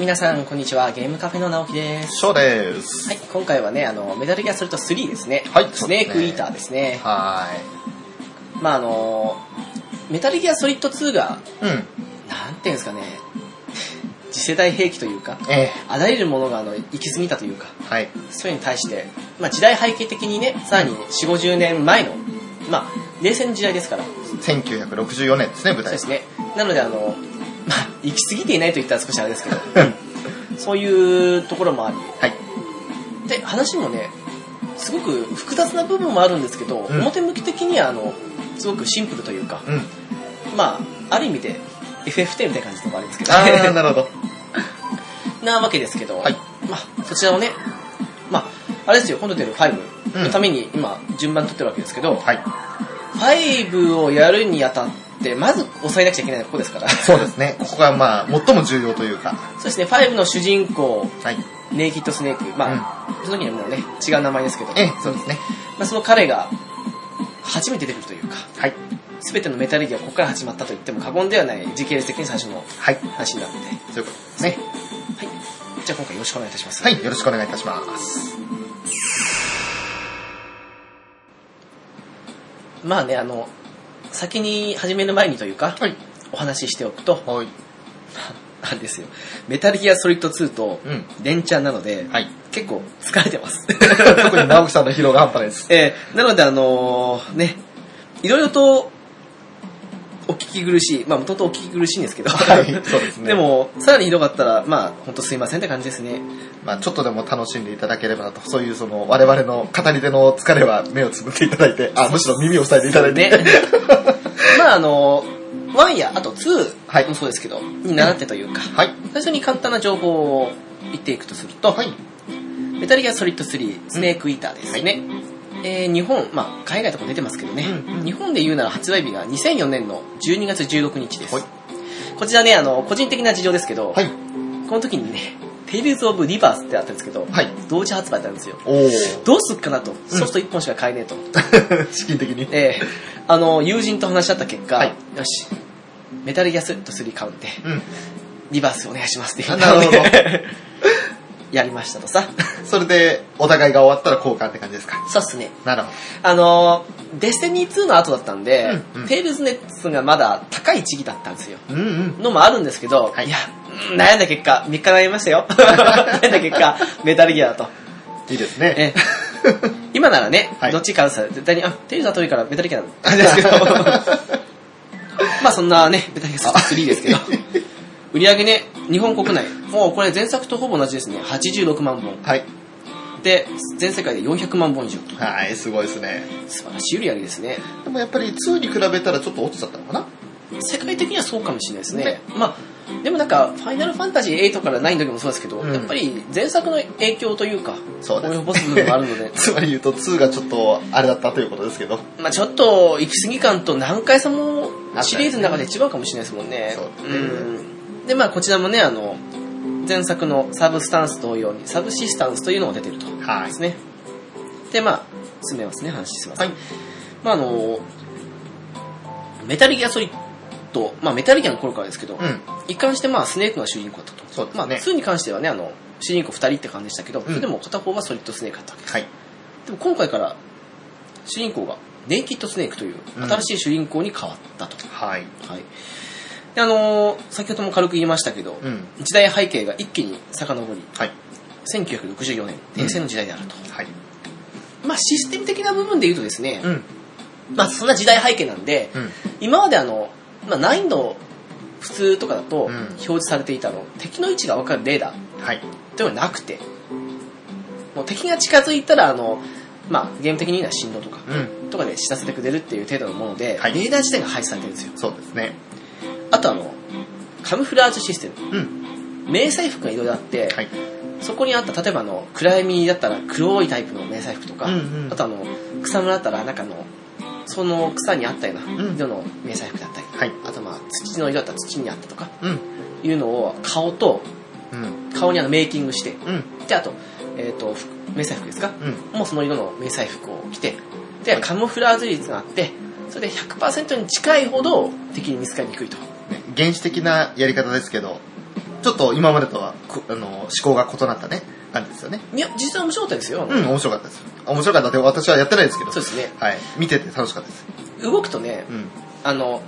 はい、皆さん、こんにちは。ゲームカフェの直樹です。ショーです。はい、今回はね、あの、メタルギアソリッド3ですね。はいスネークイーターですね。はまあ、あの、メタルギアソリッド2が。うん。なんていうんですかね、次世代兵器というか、えあらゆるものがあの行き過ぎたというか、ー、はい。そういうのに対して、まあ、時代背景的にね、さらに4、50年前の、まあ、冷戦の時代ですから、1964年ですね、舞台そうですね。なので、あの、まあ、行き過ぎていないと言ったら少しあれですけど、そういうところもあり、はい。で、話もね、すごく複雑な部分もあるんですけど、うん表向き的には、あの、すごくシンプルというか、うん。まあ、ある意味で FF10 みたいな感じのとこありますけど、あー、なるほど。なわけですけど、はいまあ、そちらをね、まあ、あれですよ、今度出る5のために今、順番取ってるわけですけど、はい。5をやるにあたって、まず押さえなくちゃいけないのはここですから。そうですね。ここがまあ、最も重要というか。そうですね、5の主人公、はい。ネイキッドスネーク、まあ、その時にはもうね、違う名前ですけど、ええ、そうですね。まあ、その彼が初めて出てくるというか、はい。すべてのメタルギアはここから始まったと言っても過言ではない時系列的に最初のはい。話になるので、そういうことですね。はい。じゃあ今回よろしくお願いいたします。はい。よろしくお願いいたします。まあね、あの、先に始める前にというか、はい。お話ししておくと、はい。あれですよ、メタルギアソリッド2とうん。連チャンなので、はい。結構疲れてます。特に直樹さんの疲労が半端ないです。えーなのであのーね、いろいろとお聞き苦しい、まあもともとお聞き苦しいんですけど、はい。そうですね。で、も、さらにひどかったら、まあ、ほんとすいませんって感じですね。まあちょっとでも楽しんでいただければなと。そういうその、我々の語り手の疲れは目をつぶっていただいて、あ、むしろ耳を塞いでいただいて。ね。まあ、あの、1や、あと2はいもそうですけど、に習ってというか、はい。最初に簡単な情報を言っていくとすると、はい。メタルギアソリッド3、スネークイーターですね。えー日本、まあ、海外とか出てますけどね、うんうん日本で言うなら発売日が2004年の12月16日です。はいこちらね、あの、個人的な事情ですけど、はい。この時にね、テイルズ・オブ・リバースってあったんですけど、はい。同時発売だったんですよ。どうすっかなと。ソフト1本しか買えねえと。資金的に。ええあの、友人と話し合った結果、はいよし、メタルギアソリッド3買うんで、うん。リバースお願いしますって言あったのなるほどで、やりましたとさ。それで、お互いが終わったら交換って感じですか？そうっすね。なるほあの、デスティニー2の後だったんで、うんうんテイルズネッツがまだ高い時期だったんですよ。ど。うんうん。のもあるんですけど、はいい、や、うん悩んだ結果、3日悩みましたよ。悩んだ結果、メタルギアだと。いいですね。ええ 今ならね、はいどっち買うさ、絶対に、あ、テイルズは遠いからメタルギアなんですけど、まあそんなね、メタルギアソリッド3ですけど、売り上げね、日本国内、もうこれ前作とほぼ同じですね、86万本。はい。で、全世界で400万本以上。はい、すごいですね。素晴らしい売り上げですね。でもやっぱり2に比べたらちょっと落ちちゃったのかな？世界的にはそうかもしれないですね。ねまあ、でもなんか、ファイナルファンタジー8から9の時もそうですけど、うんやっぱり前作の影響というか、そうですね及ぼす部分もあるので、つまり言うと2がちょっとあれだったということですけど。まあちょっと行き過ぎ感と難解さもシリーズの中で違うかもしれないですもんね。そうねんで、まあこちらもね、あの、前作のサブスタンス同様に、サブシスタンスというのが出てると。はいですね。で、まあ、進めますね、話します。はい。まああの、メタルギアソリッド、まあメタルギアの頃からですけど、うん。一貫してまあスネークが主人公だったと。そうですねまあ2に関してはね、あの、主人公2人って感じでしたけど、んそれでも片方はソリッドスネークだったわけです。はい。でも今回から主人公がネイキッドスネークといううん新しい主人公に変わったと。はい。はい。で、あのー先ほども軽く言いましたけど、うん。時代背景が一気に遡り、はい。1964年、冷戦の時代であると。はい。まあシステム的な部分で言うとですね、うん。まあそんな時代背景なんで、うん。今まであの、まあ難易度普通とかだとうん表示されていたの、敵の位置が分かるレーダーはい。ではなくて、もう敵が近づいたら、あの、まあ、ゲーム的に言うのは振動とか、うん。とかで知らせてくれるっていう程度のもので、はいレーダー自体が配置されてるんですよ。そうですね。あとあの、カムフラージュシステム。うん。迷彩服がいろいろあって、はい。そこにあった、例えばあの、暗闇だったら黒いタイプの迷彩服とか、うんうんあとあの、草むらだったら、なんかあの、その草にあったようなうん色の迷彩服だったり、はい。あとまあ、土の色だったら土にあったとか、うん。いうのを顔と、うん。顔にあのメイキングして、うん。で、あと、えっ、と、服迷彩服ですか？うん。もうその色の迷彩服を着て、で、カモフラージュ率があって、それで100%に近いほど敵に見つかりにくいと。ね原始的なやり方ですけど、ちょっと今までとは、こあの、思考が異なったね、感じですよね。いや、実際面白かったですよ。うん、面白かったです。面白かったって私はやってないですけど。そうですね。はい。見てて楽しかったです。動くとね、うん。あの、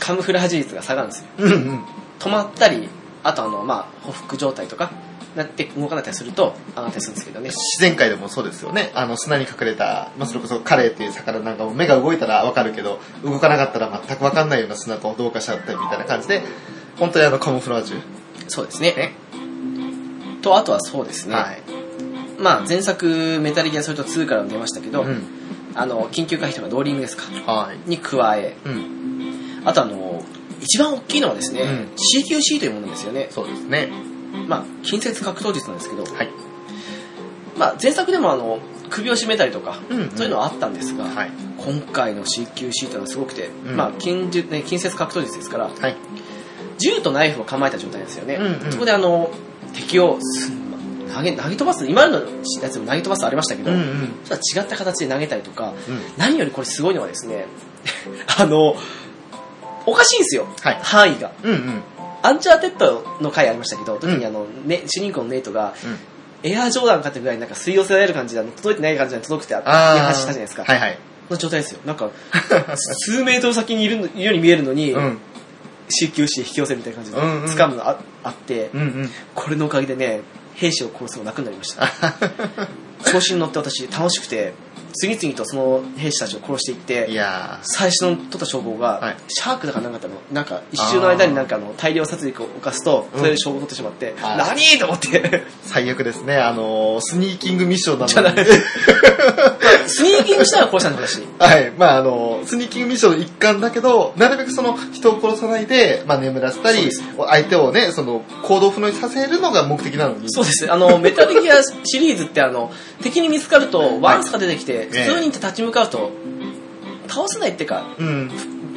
カムフラージュ率が下がるんですよ。うんうん。止まったり、あとあの、まあ、匍匐状態とか、なって動かなかったりすると上がったりするんですけどね。自然界でもそうですよね。あの、砂に隠れた、まあ、それこそカレイっていう魚なんかも目が動いたらわかるけど、動かなかったら全くわかんないような砂と同化しちゃったりみたいな感じで、本当にあの、カモフラージュ。そうですね。ね。と、あとはそうですね。はい。まあ、前作、メタルギアソリッド2からも出ましたけど、うん。あの、緊急回避とかローリングですか？はい。に加え、うん。あとあの、一番大きいのはですね、うん CQC というものですよね。そうですね。まあ、近接格闘術なんですけど、はい。まあ、前作でもあの、首を絞めたりとか、うんうんそういうのはあったんですが、はい。今回の CQC というのはすごくて、うんまあ近術、ね、近接格闘術ですから、はい。銃とナイフを構えた状態ですよね。うんうんそこであの、敵をす投げ投げ飛ばす、今のやつも投げ飛ばすありましたけど、うんうん。違った形で投げたりとか、うん。何よりこれすごいのはですね、あの、おかしいんですよ、はい範囲が。うんうん。アンチャーテッドの回ありましたけど、時にあの、ね、主人公のネイトが、エアージョーダンかってぐらいになんか吸い寄せられる感じで、届いてない感じで届くってあ話したじゃないですか。はいはい。の状態ですよ。なんか、数メートル先にいるのように見えるのに、うん。CQC 引き寄せるみたいな感じで、掴むのああって。これのおかげでね、兵士を殺すのが楽になりました。調子に乗って私楽しくて、次々とその兵士たちを殺していって、いや最初の取った称号が、はい。シャークだかなんかだったの、なんか一周の間になんかあの大量殺戮を犯すと、うん。それで称号を取ってしまって、あー何と思って、ー、最悪ですね。あのー、スニーキングミッションなのに。じゃない。スニーキングしたら殺したんだ話。はい。まあ、あの、スニーキングミッションの一環だけど、なるべくその人を殺さないで、まあ、眠らせたり相手をね、その、行動不能にさせるのが目的なのに。そうです。あの、メタルギアシリーズってあの、敵に見つかると、ワンスが出てきて、ええ普通に立ち向かうと、倒せないっていうか、うん。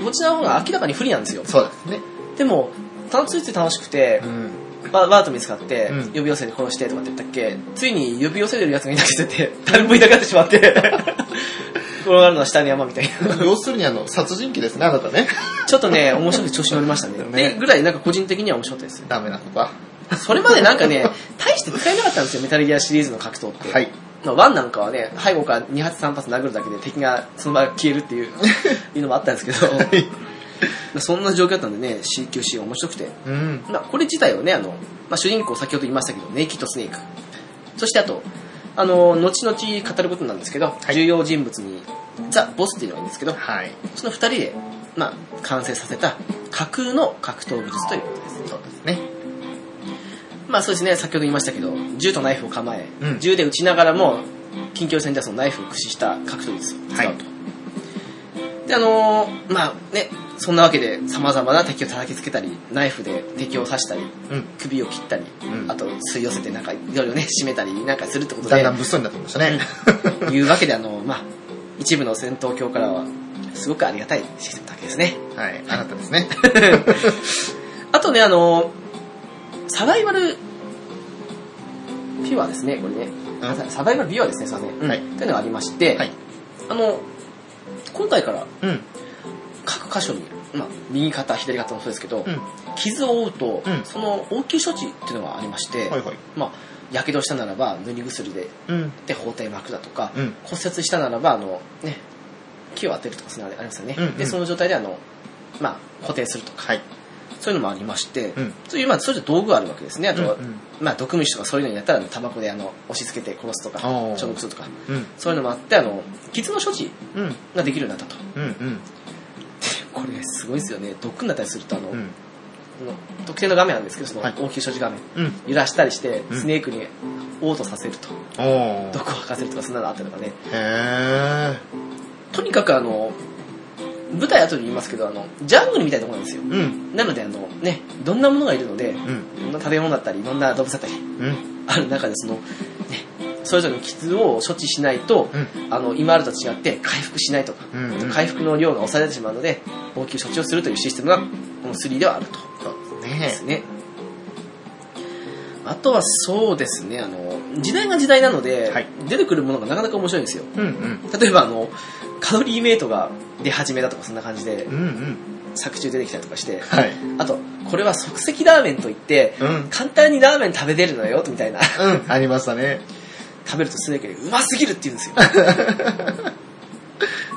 こちらの方が明らかに不利なんですよ。そうですね。でも、楽ついつい楽しくてう、ん。ババート見つかって、うん呼び寄せて殺してとかって言ったっけ、ついに呼び寄せてる奴がいなくてて、誰もいなくなってしまって、転がるのは下に山みたいな。要するに、あの、殺人鬼ですね、あなたね。ちょっとね、面白くて調子乗りましたね。ねで、ぐらいなんか個人的には面白かったですよ。ダメなことは。それまでなんかね、大して使えなかったんですよ、メタルギアシリーズの格闘って。はい。まあワンなんかはね、背後から2発3発殴るだけで敵がその場が消えるっていういうのもあったんですけど、そんな状況だったんでね、CQC 面白くて。うん。まあ、これ自体はね、あの、まあ、主人公先ほど言いましたけど、ネイキッドスネーク。そしてあと、あの、後々語ることなんですけど、い重要人物に、ザ・ボスっていうのがいるんですけど、はい。その二人で、まあ、完成させた架空の格闘技術ということです。そうですね。まあそうですね、先ほど言いましたけど、銃とナイフを構え、うん銃で撃ちながらも、近距離戦ではそのナイフを駆使した格闘術を使うと。はいで、あのーまあね、そんなわけで様々な敵を叩きつけたり、ナイフで敵を刺したり、うん。首を切ったり、うんあと吸い寄せてなんかいろいろね、締めたりなんかするってことでだんだ、ん物騒になってきましたね。いうわけであの、まあ、一部の戦闘狂からは、すごくありがたいシステムだけですね。はい。あなたですね。あとね、あの、サバイバルピュアですね、これね。うんササバイバルビュアですね、すいませんはいというのがありまして、はい。あの、今回からうん。各箇所に、まあ、右肩、左肩もそうですけど、うん。傷を負うと、うんその応急処置っていうのがありまして、はいはい。まあ、やけどしたならば塗り薬でうん。で包帯巻くだとか、うん。骨折したならばあの、ね、木を当てるとかそういうのありますよね、うんうんでその状態であの、まあ、固定するとかはい。そういうのもありまして、うんそういうまあそういう道具があるわけですねあとは、うんうんまあ、毒虫とかそういうのにやったらタバコであの押し付けて殺すとか消毒するとかうん。そういうのもあってあの傷の処置うん。ができるようになったとうん。うん。これすごいですよね毒になったりするとあの、うん。この特定の画面なんですけどそのはい応急処置画面、うん。揺らしたりしてうんスネークに嘔吐させると。毒を吐かせるとかそんなのあったりとかねへとにかくあの舞台後に言いますけどあのジャングルみたいなところなんですよー。うん。なのであのねいろんなものがいるのでいうん。ろんな食べ物だったりいろんな動物だったりうん。ある中でそのねそれぞれの傷を処置しないと、うん。あの今までと違って回復しないとか、うんうん回復の量が抑えられてしまうので応急処置をするというシステムがこの3ではあるとでですね。すねあとはそうですねあの時代が時代なので、はい出てくるものがなかなか面白いんですようんうん。例えばあのカロリーメイトが出始めだとかそんな感じでうんうん。作中出てきたりとかして、はい。あと、これは即席ラーメンといって、うん。簡単にラーメン食べれるのよ、みたいな。うん、ありましたね。食べるとスネークでうますぎるって言うんですよ。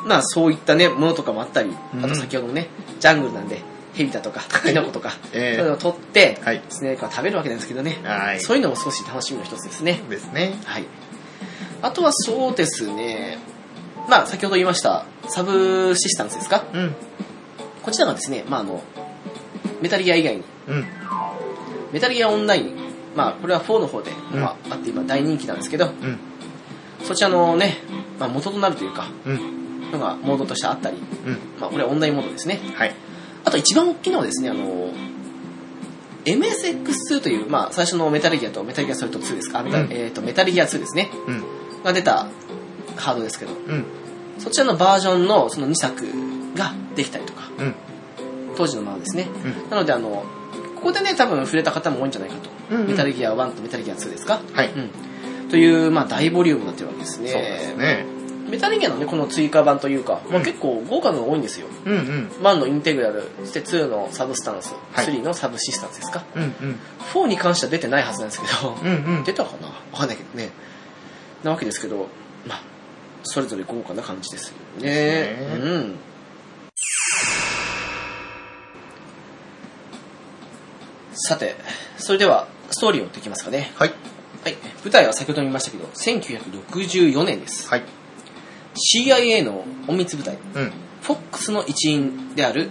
まあそういったね、ものとかもあったり、うんあと先ほどのね、ジャングルなんで、ヘビだとか、キノコとか、ええそういうのを取って、はいスネークは食べるわけなんですけどね。はい。そういうのも少し楽しみの一つですね。ですね。はい。あとはそうですね、まあ先ほど言いました、サブシスタンスですか？うん。こちらがですね、まああの、メタルギア以外に、うん。メタルギアオンライン、まあこれは4の方で、うんまあ、あって今大人気なんですけど、うん。そちらのね、まあ、元となるというか、うん。のがモードとしてあったり、うん。まあこれはオンラインモードですね。はい。あと一番大きいのはですね、あの、MSX2 という、まあ最初のメタルギアとメタルギアソリッド2ですか、あメタうんえーとメタルギア2ですね、うん。が出たハードですけど、うん。そちらのバージョンのその2作ができたりとか、うん。当時のままですね。うん。なのであの、ここでね、多分触れた方も多いんじゃないかと。うんうんメタルギア1とメタルギア2ですか？はい。うん。という、まあ大ボリュームになってるわけですね。そうですね。メタルギアのね、この追加版というか、まあ、うん結構豪華なのが多いんですよ。うんうん。1のインテグラル、そして2のサブスタンス、はい3のサブシスタンスですか？うんうん。4に関しては出てないはずなんですけど、うんうん。出たかな？わかんないけどね。なわけですけど、まあ、それぞれ豪華な感じですよね。ですねうん。さて、それでは、ストーリーを追っていきますかね。はい。はい。舞台は先ほども言いましたけど、1964年です。はい。CIA の隠密部隊、うん。フォックスの一員である、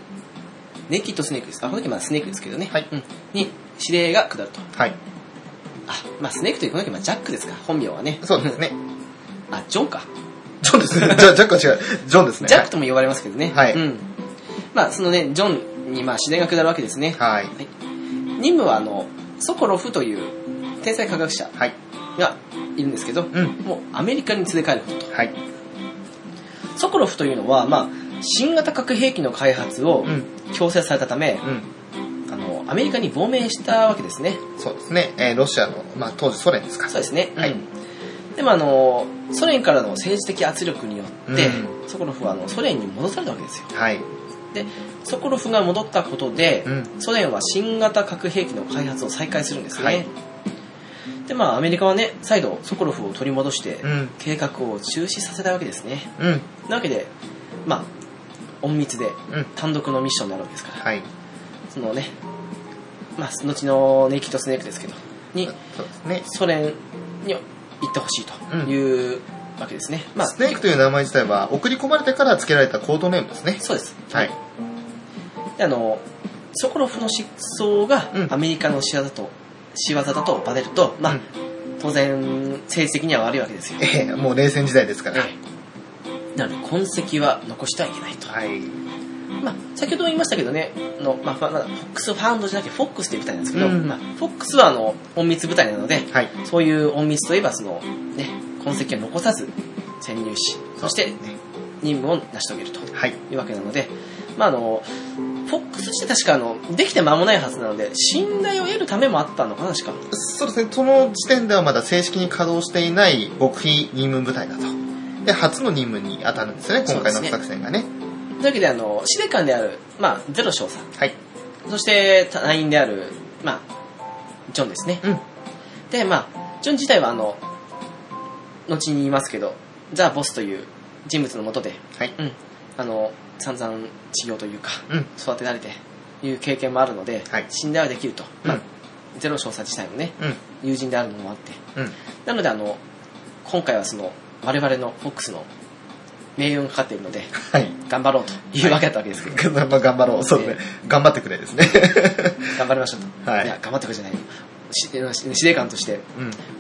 ネイキッドスネークです。あ、この時まだスネークですけどね。はいうん。に、指令が下ると。はい。あ、まあスネークというこの時まあジャックですか？本名はね。そうですね。あ、ジョンか。ジョンですね。じゃあ、ジャックは違う。ジョンですね。ジャックとも呼ばれますけどね。はいうん。まあそのね、ジョンにまあ指令が下るわけですね。はい。任務はあの、ソコロフという天才科学者はい。がいるんですけど、うん。もうアメリカに連れ帰ることと。はい。ソコロフというのは、まあ、新型核兵器の開発をうん。強制されたため、うん。あの、アメリカに亡命したわけですね。そうですね。えーロシアの、まあ、当時ソ連ですか。そうですね。はいうんでもあの、ソ連からの政治的圧力によって、うソコロフはあのソ連に戻されたわけですよ。はい。で、ソコロフが戻ったことで、うん。ソ連は新型核兵器の開発を再開するんですね。はいで、まあ、アメリカはね、再度ソコロフを取り戻して、うん。計画を中止させたわけですね。うん。なわけで、まあ、隠密でうん。単独のミッションになるわけですから、はい。そのね、まあ、後のネイキッドスネークですけど、に、ね。ソ連に行ってほしいというわけですね。まあ、スネークという名前自体は送り込まれてから付けられたコードネームですね。そうです。はい。であの、ソコロフの失踪がうんアメリカの仕業と、仕業だとバレると、まあ、うん当然、政治的には悪いわけですよ。ええもう冷戦時代ですから。ええなので、痕跡は残してはいけないと。はい。まあ、先ほども言いましたけどね、あのまあ、まあフォックスファウンドじゃなくて、フォックスという部隊なんですけど、うんまあ、フォックスはあの隠密部隊なので、はい。そういう隠密といえば、その、ね、痕跡を残さず潜入し、そしてね。任務を成し遂げるとはい。いうわけなので、まあ、あの、フォックスして確かあの、できて間もないはずなので、信頼を得るためもあったのかな、確か。そうですね、その時点ではまだ正式に稼働していない極秘任務部隊だと。で、初の任務に当たるんですよね、今回の作戦がね。というわけで、あの、司令官である、まあ、ゼロ少佐、はい。そして隊員である、まあ、ジョンですね。うん。で、まあ、ジョン自体はあの、後に言いますけど、ザ・ボスという人物のもとで、はい。うん、あの、散々治療というか、うん。育てられて、いう経験もあるので、はい信頼はできると。まあうん。ゼロ少佐自体もね、うん。友人であるのもあって。うん。なので、あの、今回はその、我々のフォックスの名誉がかかっているので、はい。頑張ろうというわけだったわけですけど、まあ頑張ろう。そうですね。頑張ってくれですね。頑張りましょうと。はいや、頑張ってくれじゃないよ。し司令官として、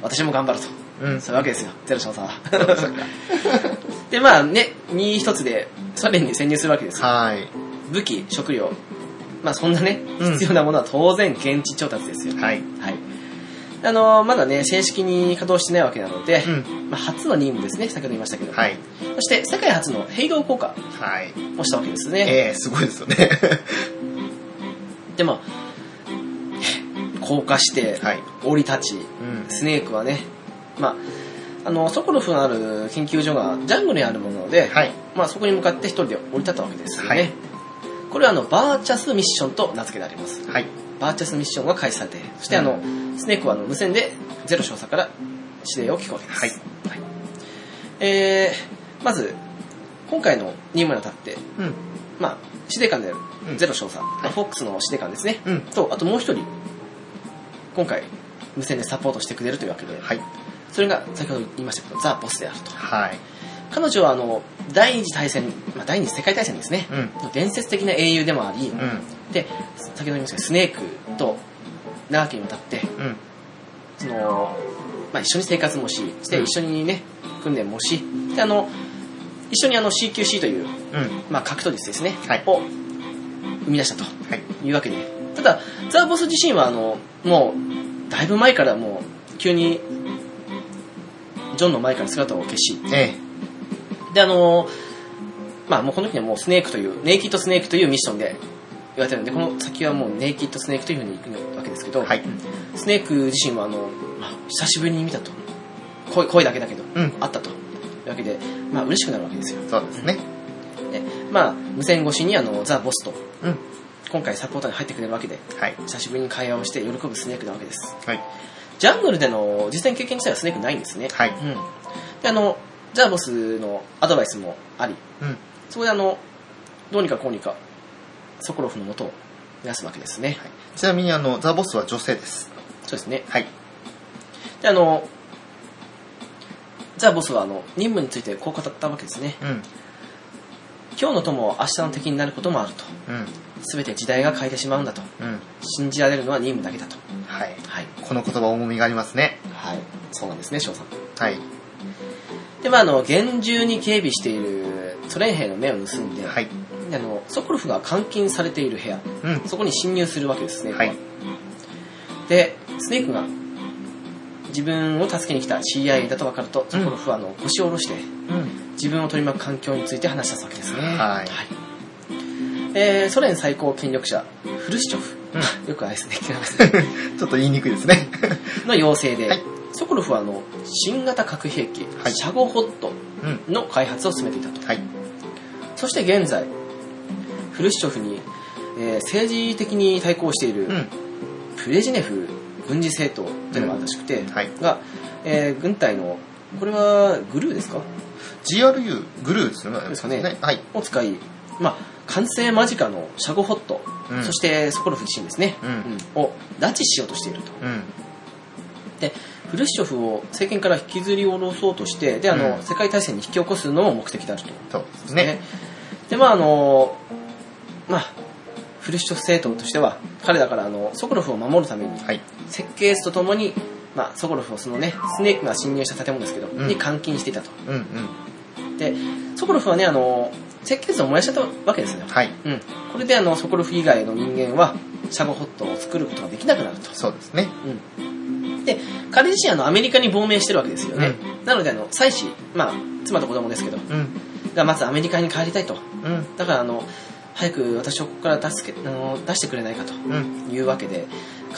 私も頑張ると。うん。うん。そういうわけですよ、ゼロ少佐は。でまあね、身一つでソ連に潜入するわけですよ。はい。武器、食料。まあそんなね、うん必要なものは当然現地調達ですよ。はい。はい。あのまだね、正式に稼働してないわけなので、うん。まあ、初の任務ですね、先ほど言いましたけど。はい。そして、世界初のヘイロー効果はい。をしたわけですね。ええすごいですよね。で、まあ、降下して、はい。降り立ち、うん。スネークはね、まあ、あの、ソコロフのある研究所がジャングルにあるもので、はい。まあそこに向かって一人で降り立ったわけですよね。はいこれはあの、バーチャスミッションと名付けられます。はい。バーチャスミッションが開始されて、そしてあの、スネークはあの無線でゼロ少佐から指令を聞くわけです。はいはいえー、まず、今回の任務にあたって、うん。まあ、司令官であるうんゼロ少佐、まあフォックスの司令官ですね、うんと、あともう一人、今回、無線でサポートしてくれるというわけで、はい。それが先ほど言いましたけど、ザ・ボスであると。はい。彼女はあの、第二次大戦、まあ、第二次世界大戦ですね、うん。伝説的な英雄でもあり、うん。で、先ほど言いましたスネークと長きにわたって、うん。その、まあ、一緒に生活もし、して一緒にね、訓練もし、で、あの、一緒にあの CQC という、うん。まあ、格闘術ですね、はいを生み出したとはい。いうわけで、ただ、ザ・ボス自身は、あの、もう、だいぶ前からもう、急に、ジョンの前から姿を消し、えで、あの、まあ、もうこの時にはもうスネークという、ネイキッドスネークというミッションで言われてるんで、この先はもうネイキッドスネークというふうに行くわけですけど、え。はい。スネーク自身はあの、まあ、久しぶりに見たと。声声だけだけど、うん。あったと。いうわけで、まあ嬉しくなるわけですよ。そうですね。で、まあ、無線越しにあの、ザ・ボスと、うん。今回サポーターに入ってくれるわけで、はい。久しぶりに会話をして喜ぶスネークなわけです。はい。ジャングルでの実践経験自体はスネークないんですね。はい。うん。で、あの、ザ・ボスのアドバイスもあり、うん。そこであの、どうにかこうにか、ソコロフのもとを目指すわけですね。ちなみに、あの、ザ・ボスは女性です。そうですね。はい。で、あの、ザ・ボスはあの、任務についてこう語ったわけですね。うん。今日の友は明日の敵になることもあると。うん。すべて時代が変えてしまうんだと。うん。信じられるのは任務だけだと。はい。はい。この言葉重みがありますね。はい。そうなんですね、翔さん。はい。で、まあ、あの、厳重に警備しているソ連兵の目を盗んで、はい。であの、ソコロフが監禁されている部屋、うん。そこに侵入するわけですね。はい。で、スネークが自分を助けに来た CIA だと分かると、ソコロフはあの腰を下ろしてうん。自分を取り巻く環境について話し出すわけですね。はいえーソ連最高権力者、フルシチョフ。うよくあれですね、ちょっと言いにくいですね。の要請で、はいソコロフはあの新型核兵器、はいシャゴホットうん。の開発を進めていたと。はい。そして現在、フルシチョフに、えー政治的に対抗している、うん。プレジネフ軍事政党というのがあるらしくて、はい。が、えー軍隊の、これはグルーですか？GRU、グルーですよね。ですかねはい。を使い、まあ、完成間近のシャゴホット、うんそしてソコロフ自身ですね、うんを拉致しようとしていると。うん。で、フルシチョフを政権から引きずり下ろそうとして、で、あの、うん世界大戦に引き起こすのも目的であると。そうですね。で、まあ、あの、まあ、フルシチョフ政党としては、彼だから、あの、ソコロフを守るために、はい。設計図とともに、まあ、ソコロフをそのね、スネークが侵入した建物ですけど、うんに監禁していたと。うんうん。で、ソコロフはね、あの、設計図を燃やしちゃったわけですよ。はい。うん。これで、あの、ソコロフ以外の人間は、シャゴホットを作ることができなくなると。そうですね。うん。で、彼自身、あの、アメリカに亡命してるわけですよね。なので、あの、妻子、まあ、妻と子供ですけど、うん。がまずアメリカに帰りたいと。うん。だから、あの、早く私をここから出すけあの出してくれないかとうん。いうわけで、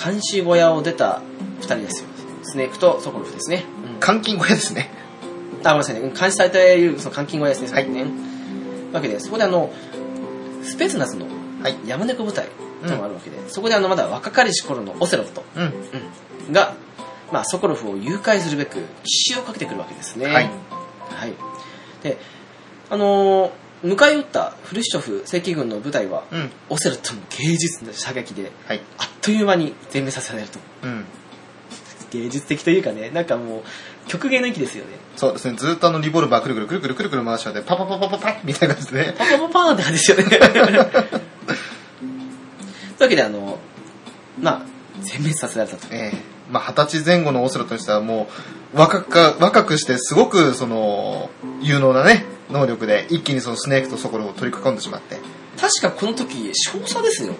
監視小屋を出た二人ですよ。スネークとソコロフですね。うん監禁小屋ですね。あ、ごめんなさいね。監視されているその監禁小屋ですね。はいそこね。わけで、そこであの、スペツナズのはい。山猫部隊というのがあるわけで、そこであの、まだ若かりし頃のオセロット、うん。うん、が、まあ、ソコロフを誘拐するべく奇襲をかけてくるわけですね。はい。はい。で、あのー迎え撃ったフルシチョフ正規軍の部隊は、うん。オセロットの芸術の射撃で、はい。あっという間に全滅させられると。うん。芸術的というかね、なんかもう、曲芸の域ですよね。そうですね。ずっとあのリボルバーくるくるくるくるくるくる回しちゃって、パパパパパパッみたいな感じでね。パパパパーンって感じですよね。というわけで、あの、まあ、全滅させられたと。ええまあ、二十歳前後のオセロットにしてはもう、若くか、若くしてすごく、その、有能なね、能力で、一気にそのスネークとソコロを取り囲んでしまって。確かこの時、少佐ですよ。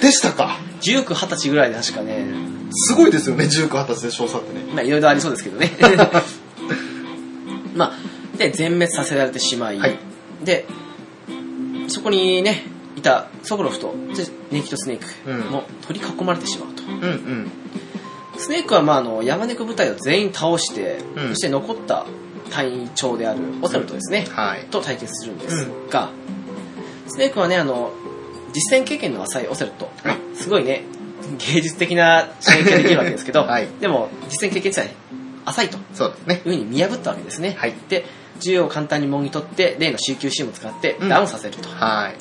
でしたか？19、20歳ぐらいで確かね、すごいですよね、19、20歳で少佐ってね。まあいろいろありそうですけどね。まあ、で、全滅させられてしまい、はいで、そこにね、いたソコロフとでネイキッドスネーうんクも取り囲まれてしまうと。うんうん。スネークはまああの山猫部隊を全員倒して、うんそして残った隊長であるオセロットですね、はい。と対決するんですが、スネークはね、あの、実践経験の浅いオセロット。はいすごいね、芸術的な刺激ができるわけですけど、はいでも、実践経験自体浅いと。そうですね。いうふうに見破ったわけですね。はいで、銃を簡単にもぎ取って、例の CQ シーンを使ってうんダウンさせると。はい。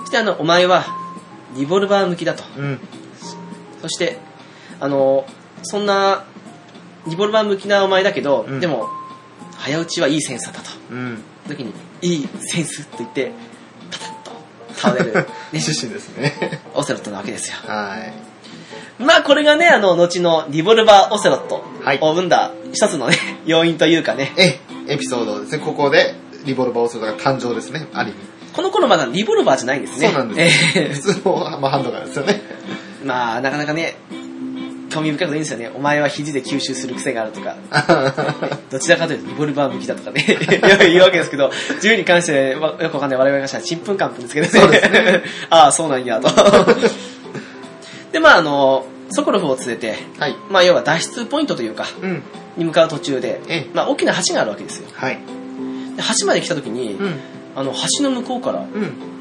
そして、あの、お前は、リボルバー向きだと。うん。そして、あの、そんな、リボルバー向きなお前だけど、うんでも、早打ちはいいセンサーだと。うん。時に、いいセンスって言って、パタッと倒れる、ね、趣旨ですね。オセロットなわけですよ。はい。まあ、これがね、あの、後のリボルバーオセロットはいを生んだ一つのね、要因というかね、え、エピソードですね。ここで、リボルバーオセロが誕生ですね。ある意味。この頃まだリボルバーじゃないんですね。そうなんです。え普通の、まあ、ハンドガンですよね。ー まあ、なかなかね、興味深いこといいんですよね。お前は肘で吸収する癖があるとか、どちらかというとリボルバー向きだとかね、言うわけですけど、銃に関してわよくわかんない我々がしたらちんぷんかんぷんですけどね。そうですね ああ、そうなんや、と。で、まあ、あの、ソコロフを連れて、はい。まあ、要は脱出ポイントというか、うん。に向かう途中でええ、まあ、大きな橋があるわけですよ。はい。で橋まで来た時に、うん。あの、橋の向こうから、うん。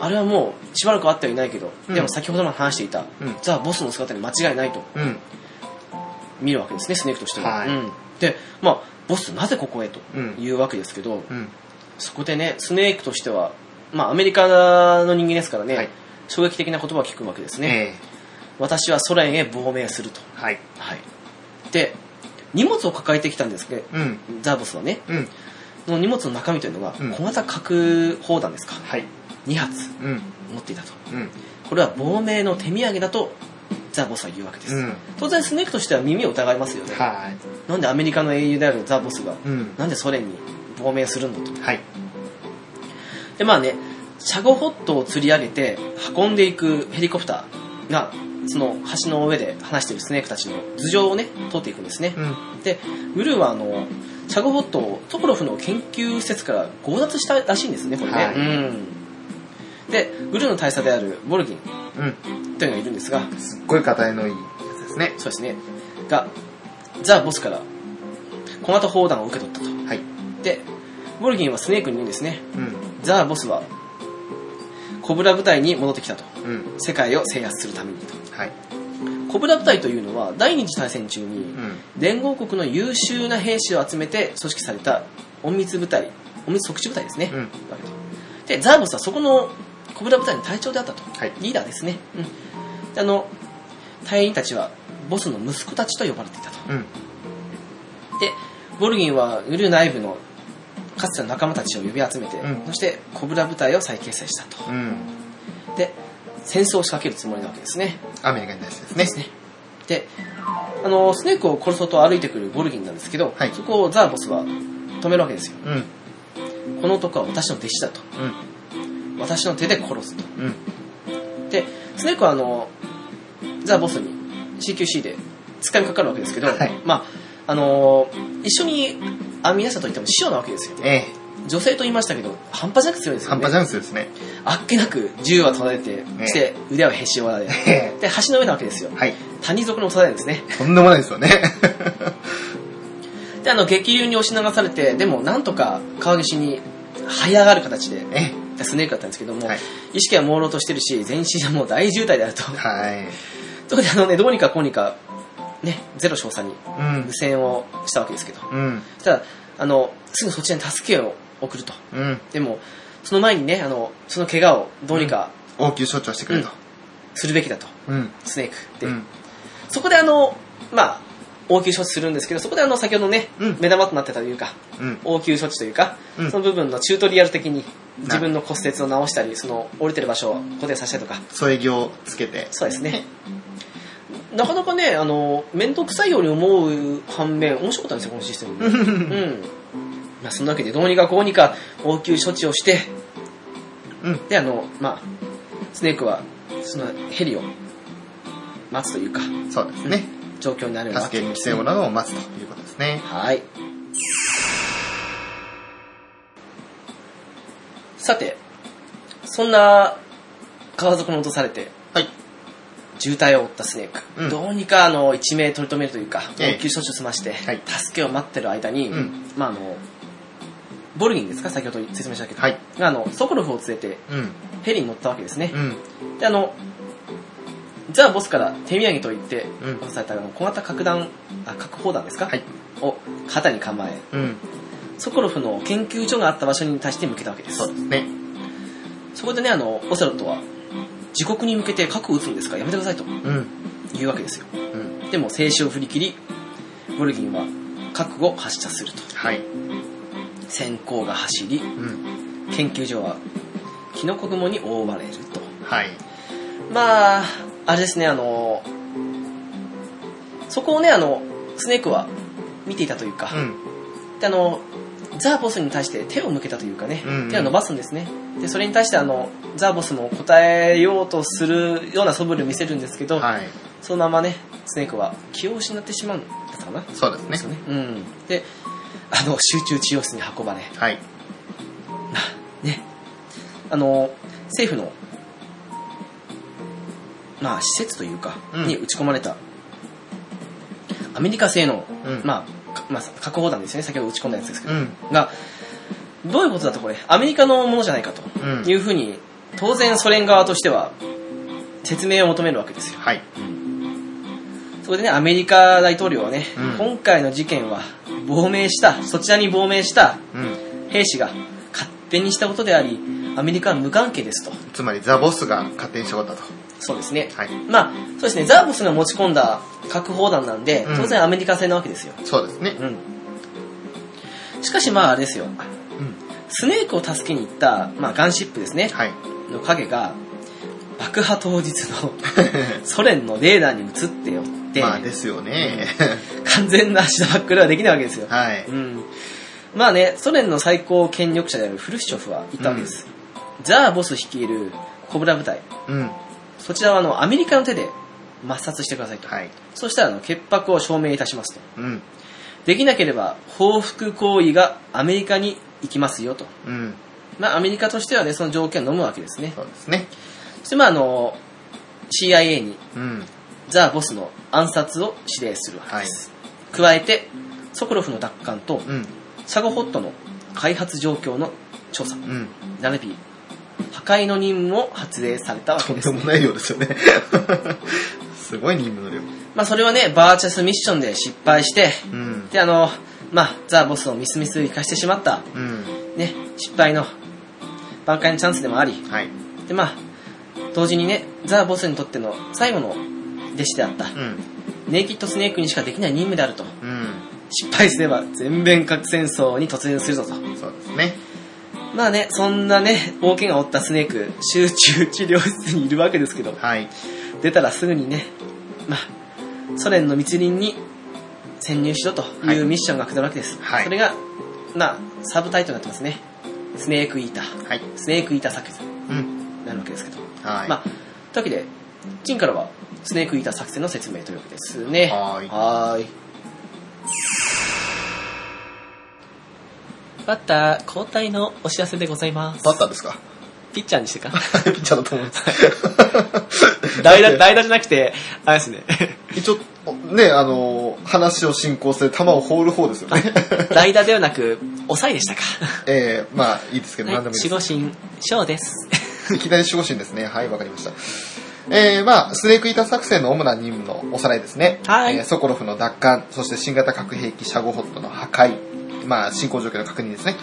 あれはもうしばらく会ってはいないけど、うんでも先ほども話していた、うんザ・ボスの姿に間違いないとうん。見るわけですね、スネークとしては。はいうんで、まあ、ボスなぜここへとうんいうわけですけど、うん。そこでね、スネークとしては、まあ、アメリカの人間ですからね、はい衝撃的な言葉を聞くわけですね。え私はソ連へ亡命すると。えはい。はい。で、荷物を抱えてきたんですけど、うん。ザ・ボスはね、うん。その荷物の中身というのが、うん小型核砲弾ですか。はい。2発うん。持っていたと。うん。これは亡命の手土産だとザ・ボスは言うわけです、うん。当然スネークとしては耳を疑いますよね、はい。なんでアメリカの英雄であるザ・ボスが、うん。なんでソ連に亡命するんだとはい。でまあねシャゴホットを釣り上げて運んでいくヘリコプターがその橋の上で話しているスネークたちの頭上をね通っていくんですね、うん。でブルーはあのシャゴホットをトコロフの研究施設から強奪したらしいんですねこれね、はいうんでブルーの大佐であるボルギンうん。というのがいるんですがすっごい硬いのいいやつですね。そうですね。が、ザ・ボスから小型砲弾を受け取ったと。はい。で、ボルギンはスネークに言うんですね。うん。ザ・ボスは、コブラ部隊に戻ってきたと。うん。世界を制圧するためにと。はい。コブラ部隊というのは、第二次大戦中にう、ん。連合国の優秀な兵士を集めて組織された隠密部隊、隠密即地部隊ですね。うん。わけでで、ザ・ボスはそこのコブラ部隊の隊長であったと。はい。リーダーですね。うん。であの、隊員たちは、ボスの息子たちと呼ばれていたと。うん。で、ボルギンはウルー内部のかつての仲間たちを呼び集めて、うんそしてコブラ部隊を再結成したと。うん。で、戦争を仕掛けるつもりなわけですね。アメリカに対してですね。ですね。で、あの、スネークを殺そうと歩いてくるボルギンなんですけど、はいそこをザーボスは止めるわけですよ。うん。この男は私の弟子だと。うん。私の手で殺すと。うん。で、スネークはあの、ザ・ボスに CQC で使いかかるわけですけど、はいまあ、あの一緒に編み出したといっても師匠なわけですよ。え女性と言いましたけど、半端じゃなく強いですえ。よね。半端じゃんすですね。あっけなく銃は取られて、えして腕はへし折られ、えで、橋の上なわけですよえ。。はい。谷底の長なんですね。とんでもないですよね。で、あの、激流に押し流されて、でもなんとか川岸に這い上がる形で、えスネークだったんですけども、はい意識は朦朧としてるし、全身はもう大渋滞であると。え。はい。ということで、あのね、どうにかこうにか、ね、ゼロ少佐にうん無。線をしたわけですけど、うん。たら、あの、すぐそちらに助けを送ると。うん。でも、その前にね、あの、その怪我をどうにか応急処置をしてくれと。するべきだと、うん。スネークで、うん。そこであの、まあ、応急処置するんですけど、そこであの、先ほどね、うん目玉となってたというか、うん。応急処置というか、うんその部分のチュートリアル的に自分の骨折を直したり、その折れてる場所を固定させたりとか、添え木をつけて。そうですね。なかなかね、あの、面倒くさいように思う反面、面白かったんですよ、このシステム。う。うんん。まあ、そんなわけで、どうにかこうにか応急処置をして、うん。で、あの、まあ、スネークは、そのヘリを待つというか、そうですね。状況になるわ助けに来けですねてもらうのを待つということですね。はい。さて、そんな川底に落とされて、はい。渋滞を負ったスネーク、うんどうにかあの一命取り留めるというか、ええ応急処置を済まして、はい助けを待ってる間に、うんまああの、ボルギンですか？先ほど説明したけど。はい。があの、ソコロフを連れてうん。ヘリに乗ったわけですね。うん。で、あの、ザ・ボスから手土産と言ってうん渡されたあの小型核弾、あ、核砲弾ですか？はい。を肩に構え、うん。ソコロフの研究所があった場所に対して向けたわけです。そうですね。そこでね、あの、オセロットは、自国に向けて核を撃つんですか？らやめてくださいとうん。言うわけですよ。うん。でも、静止を振り切り、ボルギンは核を発射すると。はい。閃光が走り、うん。研究所はキノコ雲に覆われると。はい。まあ、あれですね、あの、そこをね、あの、スネークは見ていたというか、うん。で、あの、ザ・ボスに対して手を向けたというかね、うんうん手を伸ばすんですね。で、それに対してあの、ザ・ボスも答えようとするような素振りを見せるんですけど、はい。そのままね、スネークは気を失ってしまうんだったかな。そうですねですよ。ね。うん。で、あの、集中治療室に運ばれ、はい。ね、あの、政府の、まあ、施設というか、うんに打ち込まれた、アメリカ製の、うんまあ、かまあ、核砲弾ですね、先ほど打ち込んだやつですけど、うん。が、どういうことだとこれ、アメリカのものじゃないかとうんいうふうに、当然ソ連側としては、説明を求めるわけですよ。はい。そこでね、アメリカ大統領はね、うん今回の事件は、亡命した、そちらに亡命したうん。兵士が勝手にしたことであり、アメリカは無関係ですと。つまりザ・ボスが勝手にしたことだと。そうですね。はい。まあ、そうですね、ザーボスが持ち込んだ核砲弾なんで、うん当然アメリカ製なわけですよ。そうですね。うん。しかしまああれですよ、うん。スネークを助けに行った、まあガンシップですね、はい。の影が、爆破当日の ソ連のレーダーに映ってよって、まあですよね。完全な足場ックルはできないわけですよ。はい。うん。まあね、ソ連の最高権力者であるフルシチョフは言ったわけです。ザーボス率いるコブラ部隊、うん。そちらはあのアメリカの手で抹殺してくださいと。はい。そしたらあの潔白を証明いたしますと。うん。できなければ報復行為がアメリカに行きますよと。うん。まあアメリカとしてはね、その条件を飲むわけですね。そうですね。そしてまああの、CIA にうん。ザ・ボスの暗殺を指令するわけです。加えて、ソコロフの奪還とうん。サゴホットの開発状況の調査、うん。並び破壊の任務を発令されたわとけです、ね。んでもないようですよね。すごい任務の量。まあそれはね、バーチャスミッションで失敗して、うん。であの、まあザ・ボスをミスミス生かしてしまった、うん。ね、失敗の挽回のチャンスでもあり、はい。でまあ、同時にね、ザ・ボスにとっての最後の弟子であった、うん。ネイキッドスネークにしかできない任務であると。うん。失敗すれば全面核戦争に突入するぞと。そうですね。まあね、そんなね、大怪我を負ったスネーク、集中治療室にいるわけですけど、はい。出たらすぐにね、まあ、ソ連の密林に潜入しろというミッションが下るわけです。はいそれが、まあ、サブタイトルになってますね。スネークイーター。はい。スネークイーター作戦うん。になるわけですけど。はい。まあ、というわけで、チンからは、スネークイーター作戦の説明というわけですね。はーいはーい。バッター交代のお知らせでございます。バッターですか？ピッチャーにしてか ピッチャーだと思うんです。代打、代打じゃなくて、あれですね。一応、ね、あの、話を進行して球を放る方ですよね。代打ではなく、抑えでしたか。えー、まあいいですけど、はい何でもいいです。守護神、ショーです。いきなり守護神ですね。はい、わかりました。えー、まあ、スネークイーター作戦の主な任務のおさらいですね。はいえーソコロフの奪還、そして新型核兵器シャゴホットの破壊、まあ、進行状況の確認ですね。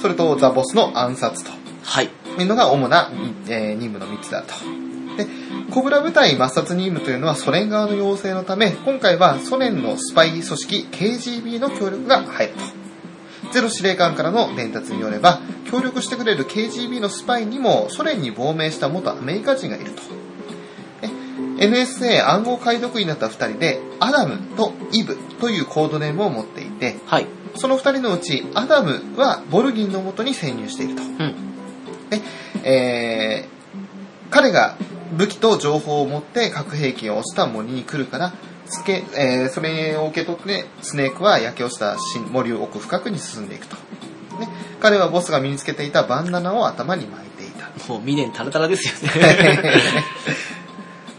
それと、ザ・ボスの暗殺とはい。いうのが主な、えー任務の3つだと。で、コブラ部隊抹殺任務というのはソ連側の要請のため、今回はソ連のスパイ組織 KGB の協力が入ると。ゼロ司令官からの伝達によれば、協力してくれる KGB のスパイにもソ連に亡命した元アメリカ人がいると。え NSA 暗号解読員だった2人で、アダムとイブというコードネームを持っていて、はい。その2人のうちアダムはボルギンのもとに潜入していると。うん。で、えー彼が武器と情報を持って核兵器を落ちた森に来るから、つけえーそれを受け取って、スネークは焼け落ちた新森を奥深くに進んでいくと。ね、彼はボスが身につけていたバンダナを頭に巻いていた。もう未練タラタラですよね。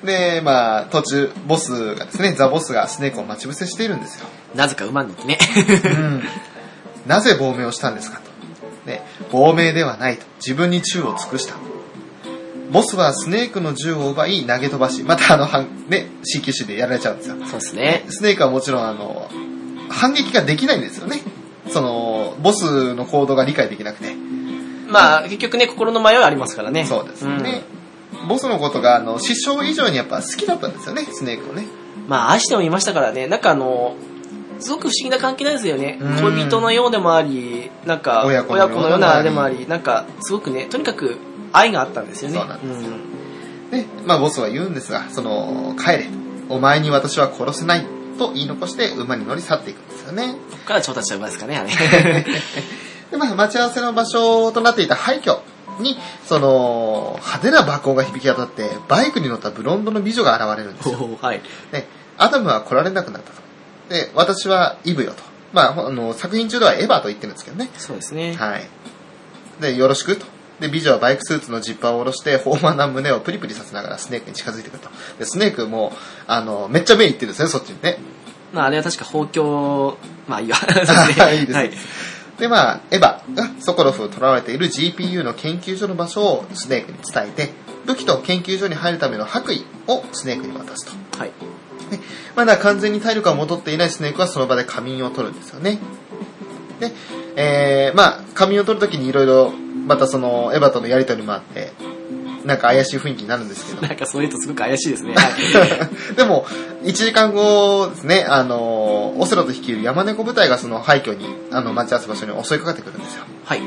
で、まあ、途中、ボスがですね、ザ・ボスがスネークを待ち伏せしているんですよ。なぜか馬に乗ってね。うん。なぜ亡命をしたんですかと。亡命ではないと自分に宙を尽くした。ボスはスネークの銃を奪い投げ飛ばし、またあの、反ね、C 級種でやられちゃうんですよ。そうですね。スネークはもちろんあの、反撃ができないんですよね。その、ボスの行動が理解できなくて。まあ、結局ね、心の迷いはありますからね。そうですよね。ボスのことが、あの、師匠以上にやっぱ好きだったんですよね、スネークをね。うん。まあ、愛してもいましたからね。なんかあの、すごく不思議な関係なんですよねうん。恋人のようでもあり、なんか、親子のようなあれでもあり、なんか、すごくね、とにかく愛があったんですよね。そうなんですよんで、まあボスは言うんですが、その、帰れ。お前に私は殺せない。と言い残して馬に乗り去っていくんですよね。ここから調達した馬ですかね、あれ。で、まあ待ち合わせの場所となっていた廃墟に、その、派手な爆音が響き渡って、バイクに乗ったブロンドの美女が現れるんですよ。はい。で、アダムは来られなくなったと。で、私はイブよと。まあ、あの、作品中ではエヴァと言ってるんですけどね。そうですね。はい。で、よろしくと。で、美女はバイクスーツのジッパーを下ろして、豊満な胸をプリプリさせながらスネークに近づいてくると。で、スネークも、あの、めっちゃ目いってるんですね、そっちにね。まあ、あれは確か包協、まあいいわ。そうですね。いいですはい。で、まあ、エヴァがソコロフを囚われている GPU の研究所の場所をスネークに伝えて、武器と研究所に入るための白衣をスネークに渡すと。はい。まだ完全に体力が戻っていないスネークはその場で仮眠を取るんですよね。で、えー、まあ、仮眠を取るときにいろいろ、またその、エヴァとのやりとりもあって、なんか怪しい雰囲気になるんですけど。なんかそういうとすごく怪しいですね。はい。でも、1時間後ですね、あの、オセロと率いる山猫部隊がその廃墟に、あの、待ち合わせ場所に襲いかかってくるんですよ。はい。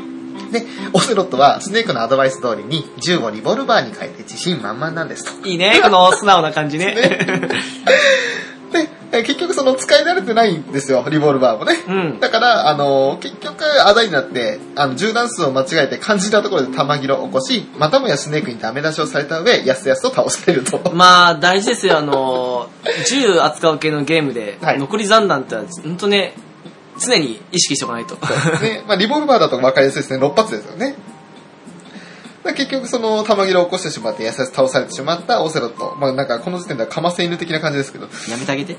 で、オセロットはスネークのアドバイス通りに銃をリボルバーに変えて自信満々なんですと。いいね、この素直な感じね。で、え結局その使い慣れてないんですよ、リボルバーもね。うん。だから、あの、結局、あだになって、あの、銃弾数を間違えて肝心なところで弾切れを起こし、またもやスネークにダメ出しをされた上、やすやすと倒されると。まあ、大事ですよ、あの、銃扱う系のゲームで、はい残り残弾って、本当ね、常に意識しておかないと。ね、まあ、リボルバーだと分かりやすいですね、6発ですよね。で結局、その、弾切れを起こしてしまって、やすやす倒されてしまったオセロット。まあ、なんか、この時点ではカマセ犬的な感じですけど。やめてあげて。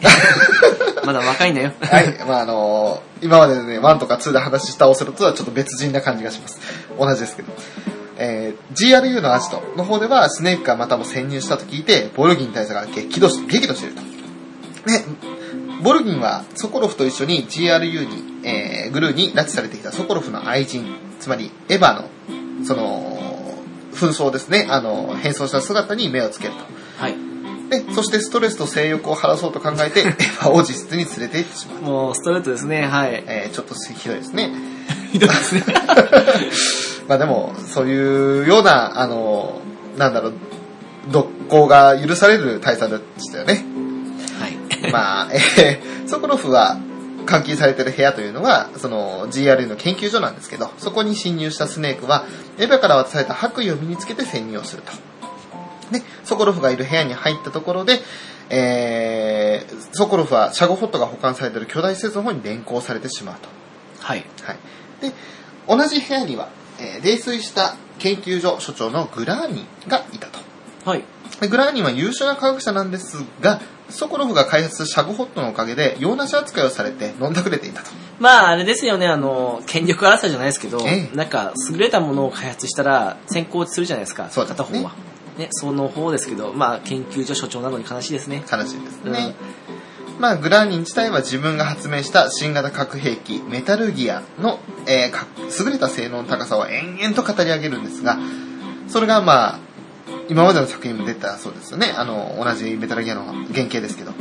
まだ若いんだよ。はい。まあ、あの今までね、1とか2で話したオセロットとはちょっと別人な感じがします。同じですけど。えー、GRU のアジトの方では、スネークがまたも潜入したと聞いて、ボルギン大佐が激怒し、激怒していると。ね、ボルギンはソコロフと一緒に GRU に、えー、グルーに拉致されてきたソコロフの愛人、つまりエヴァの、その、紛争ですね、あの、変装した姿に目をつけると。はい。で、そしてストレスと性欲を晴らそうと考えて、エヴァを実質に連れて行ってしまう。もう、ストレートですね、はい。えー、ちょっとひどいですね。ひどいですね。まあでも、そういうような、あの、なんだろう、独行が許される大佐でしたよね。はい。まあ、えー、ソコロフは監禁されてる部屋というのは、その GRU の研究所なんですけど、そこに侵入したスネークは、エヴァから渡された白衣を身につけて潜入をすると。で、ソコロフがいる部屋に入ったところで、えー、ソコロフはシャゴホットが保管されている巨大施設の方に連行されてしまうと。はい。はい。で、同じ部屋には、えー泥酔した研究所所長のグラーニンがいたと。はい。でグラーニンは優秀な科学者なんですが、ソコロフが開発したシャゴホットのおかげで、用なし扱いをされて飲んだくれていたと。まあ、あれですよね、あの、権力争いじゃないですけど、ええなんか、優れたものを開発したら、先行するじゃないですか、そうね片方は。ね、その方ですけど、まあ、研究所所長なのに悲しいですね。悲しいですね。まあ、グラーニン自体は自分が発明した新型核兵器、メタルギアの、えーか優れた性能の高さを延々と語り上げるんですが、それがまあ、今までの作品も出たそうですよね。あの、同じメタルギアの原型ですけど、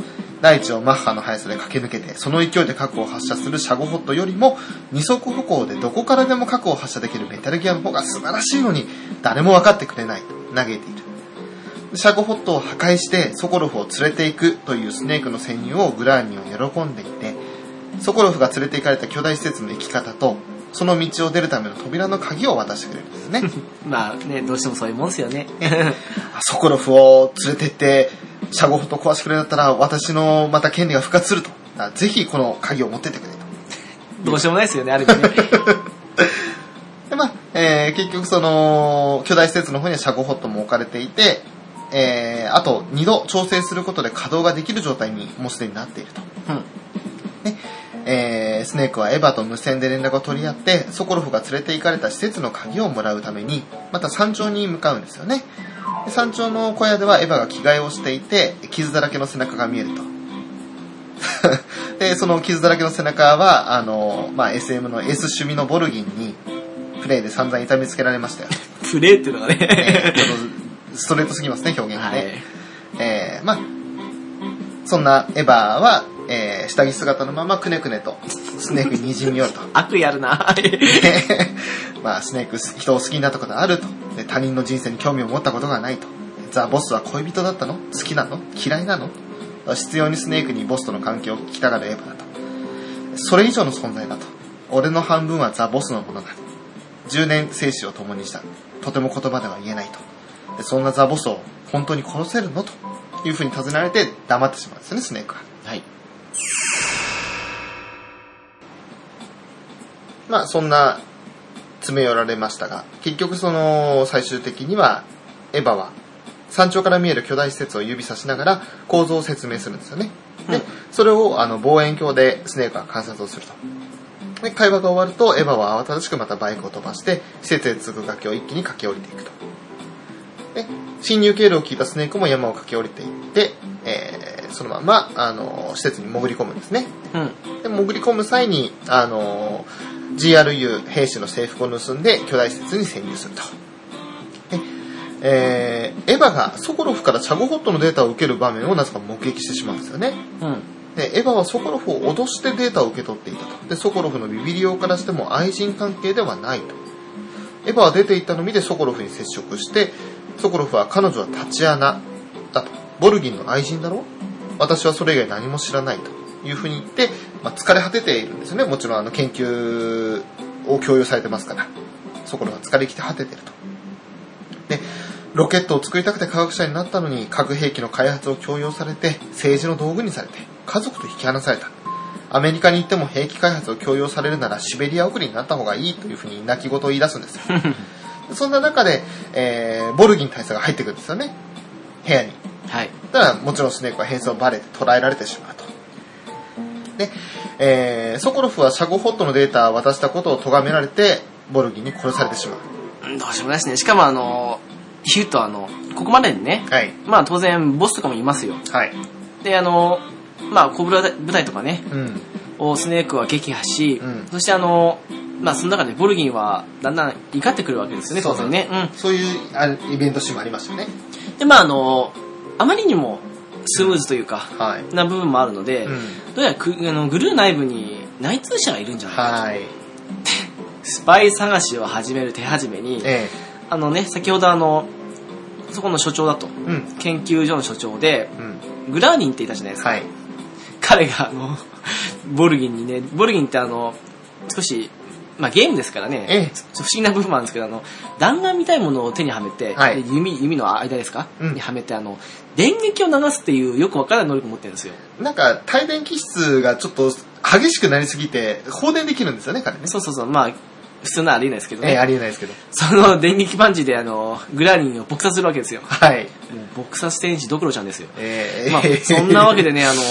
大地をマッハの速さで駆け抜けて、その勢いで核を発射するシャゴホットよりも、二足歩行でどこからでも核を発射できるメタルギアの方が素晴らしいのに、誰も分かってくれないと嘆いている。シャゴホットを破壊してソコロフを連れて行くというスネークの潜入をグラーニンは喜んでいて、ソコロフが連れて行かれた巨大施設の行き方と、その道を出るための扉の鍵を渡してくれるんですね。まあね、どうしてもそういうもんですよね。ソコロフを連れて行って、シャゴホットを壊してくれだったら、私のまた権利が復活すると。ぜひこの鍵を持ってってくれと。どうしようもないですよね、ある意味ね。で、まあ、えー結局その、巨大施設の方にはシャゴホットも置かれていて、えーあと2度調整することで稼働ができる状態にもうすでになっていると。うん。ねえースネークはエヴァと無線で連絡を取り合って、ソコロフが連れて行かれた施設の鍵をもらうために、また山頂に向かうんですよね。で山頂の小屋ではエヴァが着替えをしていて、傷だらけの背中が見えると。で、その傷だらけの背中は、あの、まあ、SM の S 趣味のボルギンに、プレイで散々痛めつけられましたよ。プレイっていうのがえね。ーちょっとストレートすぎますね、表現がね。はい。えーまあ、そんなエヴァは、えー下着姿のままくねくねとスネークに滲み寄ると。悪意あるな。まあ、スネーク人を好きになったことあると。で他人の人生に興味を持ったことがないと。ザ・ボスは恋人だったの？好きなの？嫌いなの？必要にスネークにボスとの関係を聞きたがるエヴァだと。それ以上の存在だと。俺の半分はザ・ボスのものだ。10年生死を共にした。とても言葉では言えないと。でそんなザ・ボスを本当に殺せるの？というふうに尋ねられて黙ってしまうんですよね、スネークは。はい。まあそんな詰め寄られましたが、結局その最終的にはエヴァは山頂から見える巨大施設を指さしながら構造を説明するんですよね。でうん、それをあの望遠鏡でスネークが観察をすると。で、会話が終わるとエヴァは慌ただしくまたバイクを飛ばして施設へ続く崖を一気に駆け下りていくと。で、侵入経路を聞いたスネークも山を駆け下りていって、えーそのまま、あの、施設に潜り込むんですね。うん。で、潜り込む際に、あの、GRU 兵士の制服を盗んで巨大施設に潜入すると。で、えーエヴァがソコロフからチャゴホットのデータを受ける場面をなぜか目撃してしまうんですよね。うん。で、エヴァはソコロフを脅してデータを受け取っていたと。で、ソコロフのビビリオからしても愛人関係ではないと。エヴァは出て行ったのを見てソコロフに接触して、ソコロフは彼女はタチアナだと。ボルギンの愛人だろ私はそれ以外何も知らないというふうに言って、まあ、疲れ果てているんですよね。もちろんあの研究を共有されてますから。ソコロフは疲れきて果ててると。で、ロケットを作りたくて科学者になったのに核兵器の開発を強要されて政治の道具にされて家族と引き離された。アメリカに行っても兵器開発を強要されるならシベリア送りになった方がいいというふうに泣き言を言い出すんですよ。そんな中で、えー、ボルギン大佐が入ってくるんですよね。部屋に。はい。ただ、もちろんスネークは変装をバレて捕らえられてしまうと。で、えー、ソコロフはシャゴホットのデータを渡したことを咎められて、ボルギンに殺されてしまう。うんどうしようもないですね。しかもあの、言うとあの、ここまでにね、はい。まあ当然ボスとかもいますよ。はい。で、あの、まあコブラ部隊とかね、うん。をスネークは撃破し、うんそしてあの、まあその中でボルギンはだんだん怒ってくるわけですよね、当然ね。うん。そういうあイベントシーンもありましたよね。で、まああの、あまりにもスムーズというか、はい。な部分もあるので、うん。どうやらくあのグルー内部に内通者がいるんじゃないかと。はい。スパイ探しを始める手始めに、えあのね、先ほどあの、そこの所長だと。えうん。研究所の所長で、うん。グラーニンっていたじゃないですか。はい。彼があの、ボルギンにね、ボルギンってあの、少し、まあゲームですからね、ええ不思議な部分もあるんですけど、あの、弾丸みたいものを手にはめて、はいで弓、弓の間ですか、うんにはめて、あの、電撃を流すっていうよくわからない能力を持ってるんですよ。なんか、帯電気質がちょっと激しくなりすぎて、放電できるんですよね、彼ね。そうそうそう、まあ、普通ならありえないですけどね。ええありえないですけど。その電撃パンチであの、グラーニンを撲殺するわけですよ。はい。もう撲殺天使ドクロちゃんですよ。ええまあ、そんなわけでね、あの、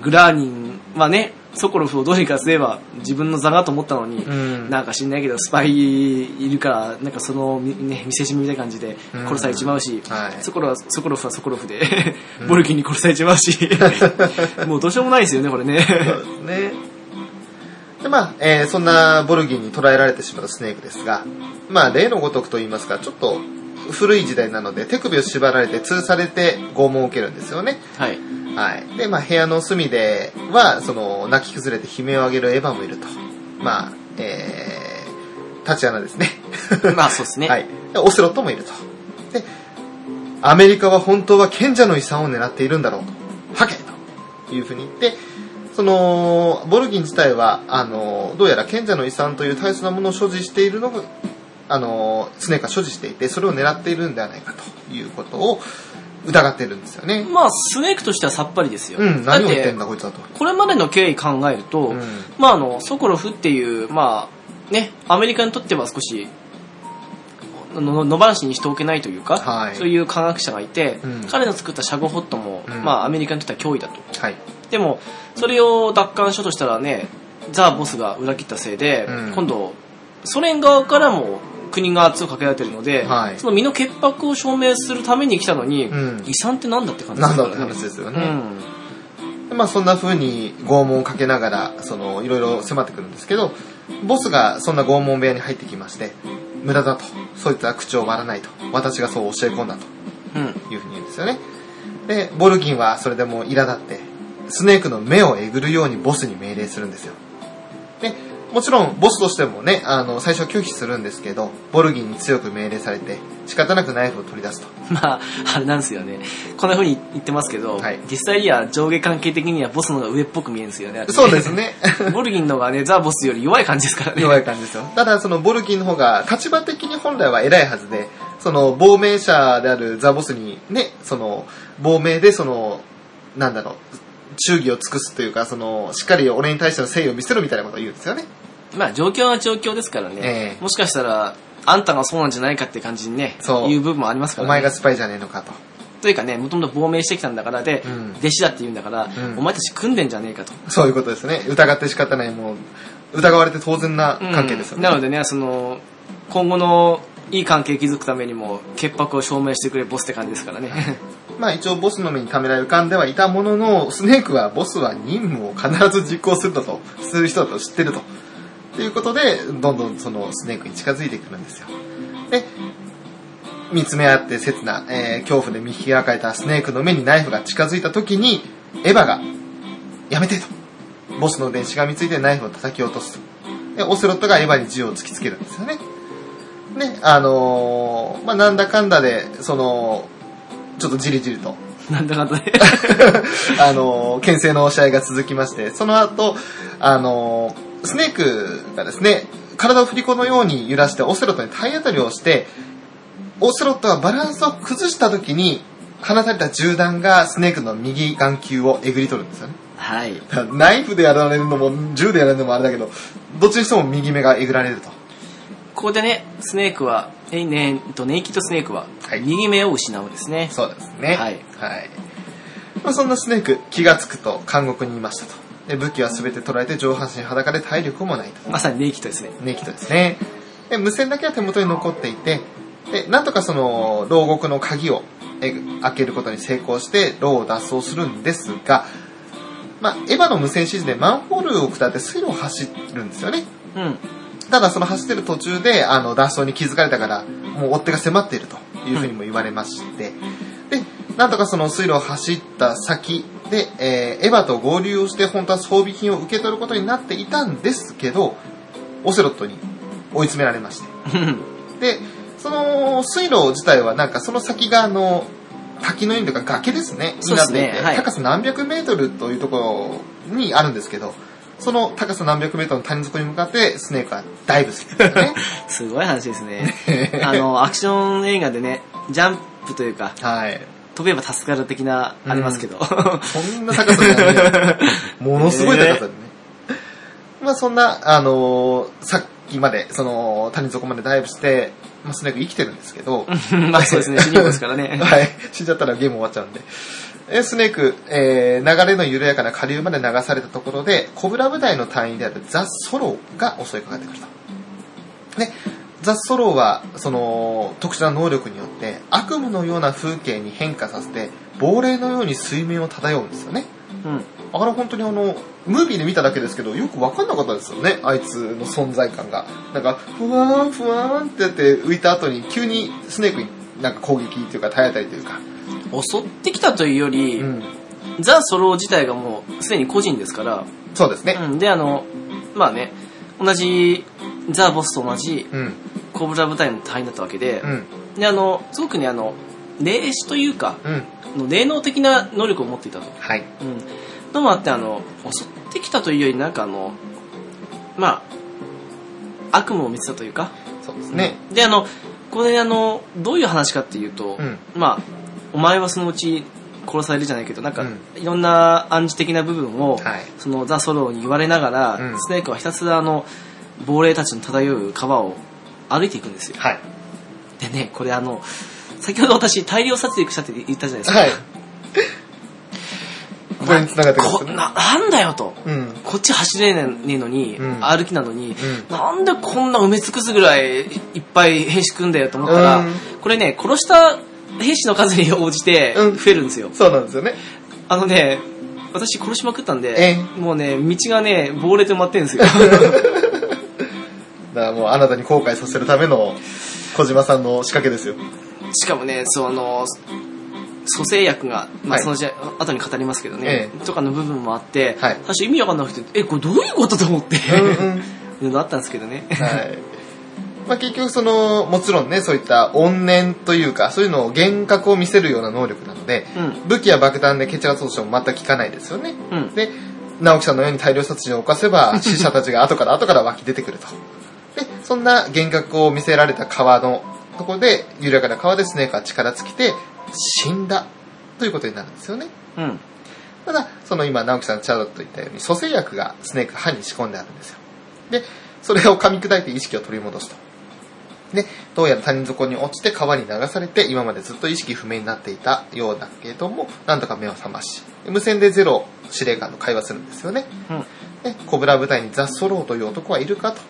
グラーニンはね、ソコロフをどうにかすれば自分の座だと思ったのに、うん。なんか知んないけど、スパイいるから、なんかその、ね、見せしめみたいな感じで殺されちまうし、はい。ソコロは、ソコロフはソコロフで、うんボルキンに殺されちまうし、もうどうしようもないですよね、これね。そうですね。で、まあ、えーそんなボルギンに捕らえられてしまったスネークですが、まあ、例のごとくと言いますか、ちょっと古い時代なので、手首を縛られて通されて拷問を受けるんですよね。はい。はい。で、まあ、部屋の隅では、その、泣き崩れて悲鳴を上げるエヴァもいると。まあ、えー、タチアナですね。まあそうですね。はい。でオセロットもいると。で、アメリカは本当は賢者の遺産を狙っているんだろうと。はけというふうに言って、その、ボルギン自体は、あの、どうやら賢者の遺産という大切なものを所持しているのが、あの、スネークが所持していて、それを狙っているんではないかということを疑っているんですよね。まあ、スネークとしてはさっぱりですよ。うん、何を言ってんだこいつはと。これまでの経緯考えると、うんまああの、ソコロフっていう、まあ、ね、アメリカにとっては少し、の野放しにしておけないというか、はいそういう科学者がいて、うん彼の作ったシャゴホットも、うんまあアメリカにとっては脅威だと。はい。でも、それを奪還しようとしたらね、ザ・ボスが裏切ったせいで、うん今度、ソ連側からも国が圧をかけられてるので、はいその身の潔白を証明するために来たのに、うん遺産ってなんだって感じなんだってよね話ですよね。うん。でまあそんな風に拷問をかけながら、その、いろいろ迫ってくるんですけど、ボスがそんな拷問部屋に入ってきまして、無駄だと。そいつは口を割らないと。私がそう教え込んだとうん。いう風に言うんですよね。で、ボルギンはそれでもう苛立って、スネークの目をえぐるようにボスに命令するんですよ。で、もちろんボスとしてもね、あの、最初は拒否するんですけど、ボルギンに強く命令されて、仕方なくナイフを取り出すと。まあ、あれなんですよね。こんな風に言ってますけど、はい実際には上下関係的にはボスの方が上っぽく見えるんですよね。そうですね。ボルギンの方がね、ザ・ボスより弱い感じですからね。弱い感じですよ。ただ、そのボルギンの方が、立場的に本来は偉いはずで、その、亡命者であるザ・ボスにね、その、亡命で、その、なんだろう、忠義を尽くすというか、その、しっかり俺に対しての誠意を見せろみたいなことを言うんですよね。まあ状況は状況ですからね、ええもしかしたら、あんたがそうなんじゃないかって感じにね、そういう部分もありますからね。お前がスパイじゃねえのかと。というかね、もともと亡命してきたんだからで、うん弟子だって言うんだから、うんお前たち組んでんじゃねえかと。そういうことですね。疑って仕方ない、もう、疑われて当然な関係ですよね。うんなのでね、その、今後のいい関係築くためにも、潔白を証明してくれボスって感じですからね。まあ一応ボスの目にためらい浮かんではいたものの、スネークはボスは任務を必ず実行するだと、する人だと知ってると。ということで、どんどんそのスネークに近づいてくるんですよ。で、見つめ合って切な、えー恐怖で見開かれたスネークの目にナイフが近づいた時に、エヴァが、やめてと。ボスの電子がみついてナイフを叩き落とすと。で、オセロットがエヴァに銃を突きつけるんですよね。ね、あのーまあ、なんだかんだで、その、ちょっとじりじりと、なんだかんだね。あのー牽制の試合が続きまして、その後、あのースネークがですね、体を振り子のように揺らしてオセロットに体当たりをして、オセロットがバランスを崩した時に、放たれた銃弾がスネークの右眼球をえぐり取るんですよね。はい。ナイフでやられるのも、銃でやられるのもあれだけど、どっちにしても右目がえぐられると。ここでね、スネークは、え、ね、えっと、ネイキッドスネークははい、右目を失うんですね。そうですね。はい。はい。まあ、そんなスネーク、気がつくと監獄にいましたと。で武器は全て取られて上半身裸で体力もないと。まさにネイキッドですね。ネイキッドですね。で、無線だけは手元に残っていて、で、なんとかその、牢獄の鍵をえ開けることに成功して、牢を脱走するんですが、まあ、エヴァの無線指示でマンホールを下って水路を走るんですよね。うん。ただその走ってる途中で、あの、脱走に気づかれたから、もう追っ手が迫っているというふうにも言われまして、で、なんとかその水路を走った先で、えーエヴァと合流をして、本当は装備品を受け取ることになっていたんですけど、オセロットに追い詰められまして。で、その水路自体はなんかその先があの、滝のようにとか崖ですね。になっていてはい高さ何百メートルというところにあるんですけど、その高さ何百メートルの谷底に向かってスネークはダイブするすよね。すごい話ですね。あの、アクション映画でね、ジャンプというか、はい。飛べば助かる的な、ありますけど。そんな高さじゃない。ものすごい高さでね。まあそんな、あのーさっきまで、その、谷底までダイブして、まあ、スネーク生きてるんですけど、まあそうですね、主人公ですからね。はい。死んじゃったらゲーム終わっちゃうんで。えスネーク、えー流れの緩やかな下流まで流されたところで、コブラ部隊の隊員であるザ・ソローが襲いかかってくると。で、ザ・ソローは、その、特殊な能力によって、悪夢のような風景に変化させて、亡霊のように水面を漂うんですよね。うん。だから本当にあの、ムービーで見ただけですけど、よくわかんなかったですよね、あいつの存在感が。なんか、ふわーん、ふわーんってやって浮いた後に、急にスネークになんか攻撃というか、体当たりというか。襲ってきたというより、うん。ザ・ソロ自体がもうすでに個人ですから、そうですね。うん、で、あの、まあね、同じ、ザ・ボスと同じうん。コブラ部隊の隊員だったわけでう、ん。で、あの、すごくね、あの、霊視というか、の霊能的な能力を持っていたと。はい。うん。のもあって、あの、襲ってきたというより、なんかあの、まあ、悪夢を見てたというか、そうですね。で、あの、これあの、どういう話かっていうと、うん。まあ、お前はそのうち殺されるじゃないけど、なんか、うんいろんな暗示的な部分を、はい。そのザ・ソローに言われながら、うんスネークはひたすらあの、亡霊たちの漂う川を歩いていくんですよ。はい。でね、これあの、先ほど私大量撮影したって言ったじゃないですか。はい。これに繋がってくるな、なんだよと。うん。こっち走れねえのに、うん歩きなのに、うんなんでこんな埋め尽くすぐらいいっぱい兵士組んだよと思ったら、うんこれね、殺した兵士の数に応じてうん増えるんですよ。そうなんですよね。あのね、私殺しまくったんえで、もうね、道がね、亡霊で埋まってるんですよ。だからもうあなたに後悔させるための小島さんの仕掛けですよ。しかもね、その、蘇生薬が、まあ、はいそのじゃ後に語りますけどね、えとかの部分もあって、はい最初意味わかんなくて、え、これどういうことと思って、うんうん。いうのあったんですけどね。はい。まあ結局その、もちろんね、そういった怨念というか、そういうのを幻覚を見せるような能力なので、うん。武器や爆弾で決圧落としても全く効かないですよね。うん。で、直樹さんのように大量殺人を犯せば、死者たちが後から後から湧き出てくると。で、そんな幻覚を見せられた川のところで、緩やかな川でスネークは力尽きて、死んだということになるんですよね。うん。ただ、その今、直樹さん、チャドと言ったように、蘇生薬がスネーク歯に仕込んであるんですよ。で、それを噛み砕いて意識を取り戻すと。で、どうやら谷底に落ちて川に流されて、今までずっと意識不明になっていたようだけども、なんとか目を覚まし、無線でゼロ司令官と会話するんですよね。うん。で、コブラ部隊にザ・ソローという男はいるかと。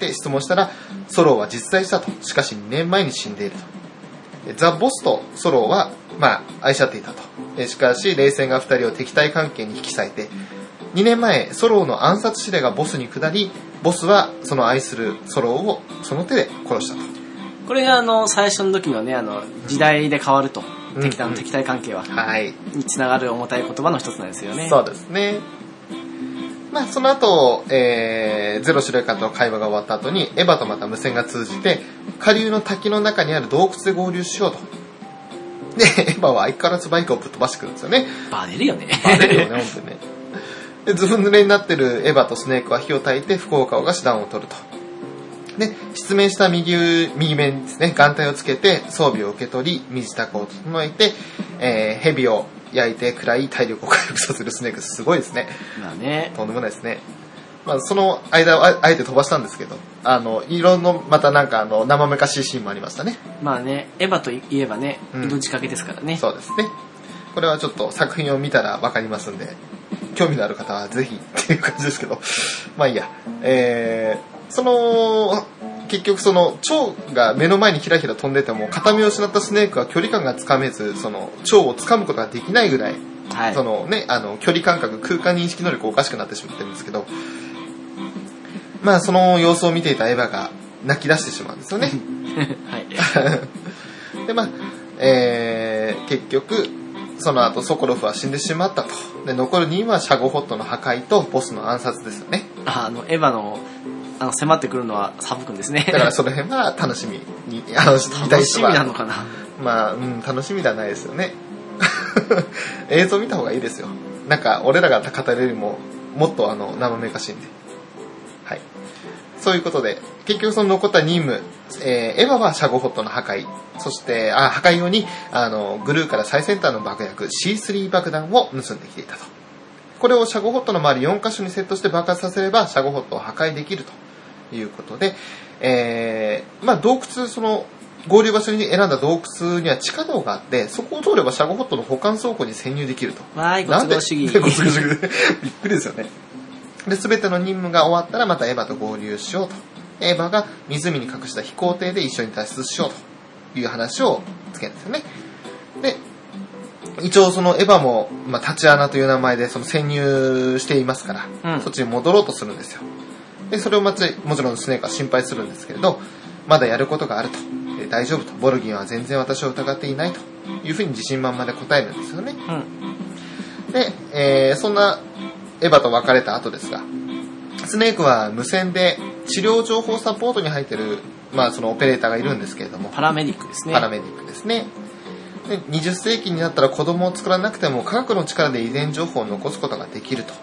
で、質問したら、ソローは実在したと。しかし2年前に死んでいると。でザ・ボスとソローは、まあ、愛し合っていたと。でしかし、冷戦が2人を敵対関係に引き裂いて、2年前、ソローの暗殺指令がボスに下り、ボスはその愛するソローをその手で殺したと。これがあの、最初の時のね、あの、時代で変わると。うん敵対の敵対関係は、はい。につながる重たい言葉の一つなんですよね。そうですね。まあ、その後、えー、ゼロ司令官との会話が終わった後に、エヴァとまた無線が通じて、下流の滝の中にある洞窟で合流しようと。で、エヴァは相変わらずバイクをぶっ飛ばしてくるんですよね。バレるよね。バレるよね、本当にね。で、ずぶ濡れになってるエヴァとスネークは火を焚いて、福岡が手段を取ると。で、失明した右右目にですね、眼帯をつけて装備を受け取り、身支度を整えて、えー、蛇を焼いて暗い体力を回復させるスネーク、すごいですね。まあね。とんでもないですね。まあ、その間をああえて飛ばしたんですけど、あの、色の、またなんかあの、生めかしいシーンもありましたね。まあね、エヴァといえばね、うん命掛けですからね。そうですね。これはちょっと作品を見たらわかりますんで、興味のある方はぜひっていう感じですけど、まあいいや。えー、その、結局その、蝶が目の前にひらひら飛んでても、片目を失ったスネークは距離感がつかめず、その、蝶を掴むことができないぐらい、はい。そのね、あの、距離感覚、空間認識能力おかしくなってしまってるんですけど、まあその様子を見ていたエヴァが泣き出してしまうんですよね。はい。で、まあ、えー、結局、その後ソコロフは死んでしまったと。で、残る2はシャゴホットの破壊とボスの暗殺ですよね。ああの、エヴァの、あの、迫ってくるのはサブ君ですね。だからその辺は楽しみに、あの、楽しみなのかな。まあ、うん、楽しみではないですよね。映像見た方がいいですよ。なんか、俺らが語れるよりも、もっとあの、生めかしいんで。はい。そういうことで、結局その残った任務、えーエヴァはシャゴホットの破壊、そして、あ、破壊用に、あの、グルーから最先端の爆薬 C3 爆弾を盗んできていたと。これをシャゴホットの周り4箇所にセットして爆発させれば、シャゴホットを破壊できるということで、えー、まあ洞窟、その、合流場所に選んだ洞窟には地下道があって、そこを通ればシャゴホットの保管倉庫に潜入できると。わーい、ご都合主義。なんでご都合主義 びっくりですよね。で、すべての任務が終わったらまたエヴァと合流しようと。エヴァが湖に隠した飛行艇で一緒に脱出しようという話をつけるんですよね。で、一応そのエヴァも、まあ、タチアナという名前でその潜入していますから、うんそっちに戻ろうとするんですよ。で、それをもちろんスネークは心配するんですけれど、まだやることがあると。で大丈夫と。ボルギンは全然私を疑っていないというふうに自信満々で答えるんですよね。うん。で、えーそんなエヴァと別れた後ですが、スネークは無線で治療情報サポートに入ってる、まあそのオペレーターがいるんですけれども、パラメディックですね。パラメディックですね。で20世紀になったら子供を作らなくても科学の力で遺伝情報を残すことができると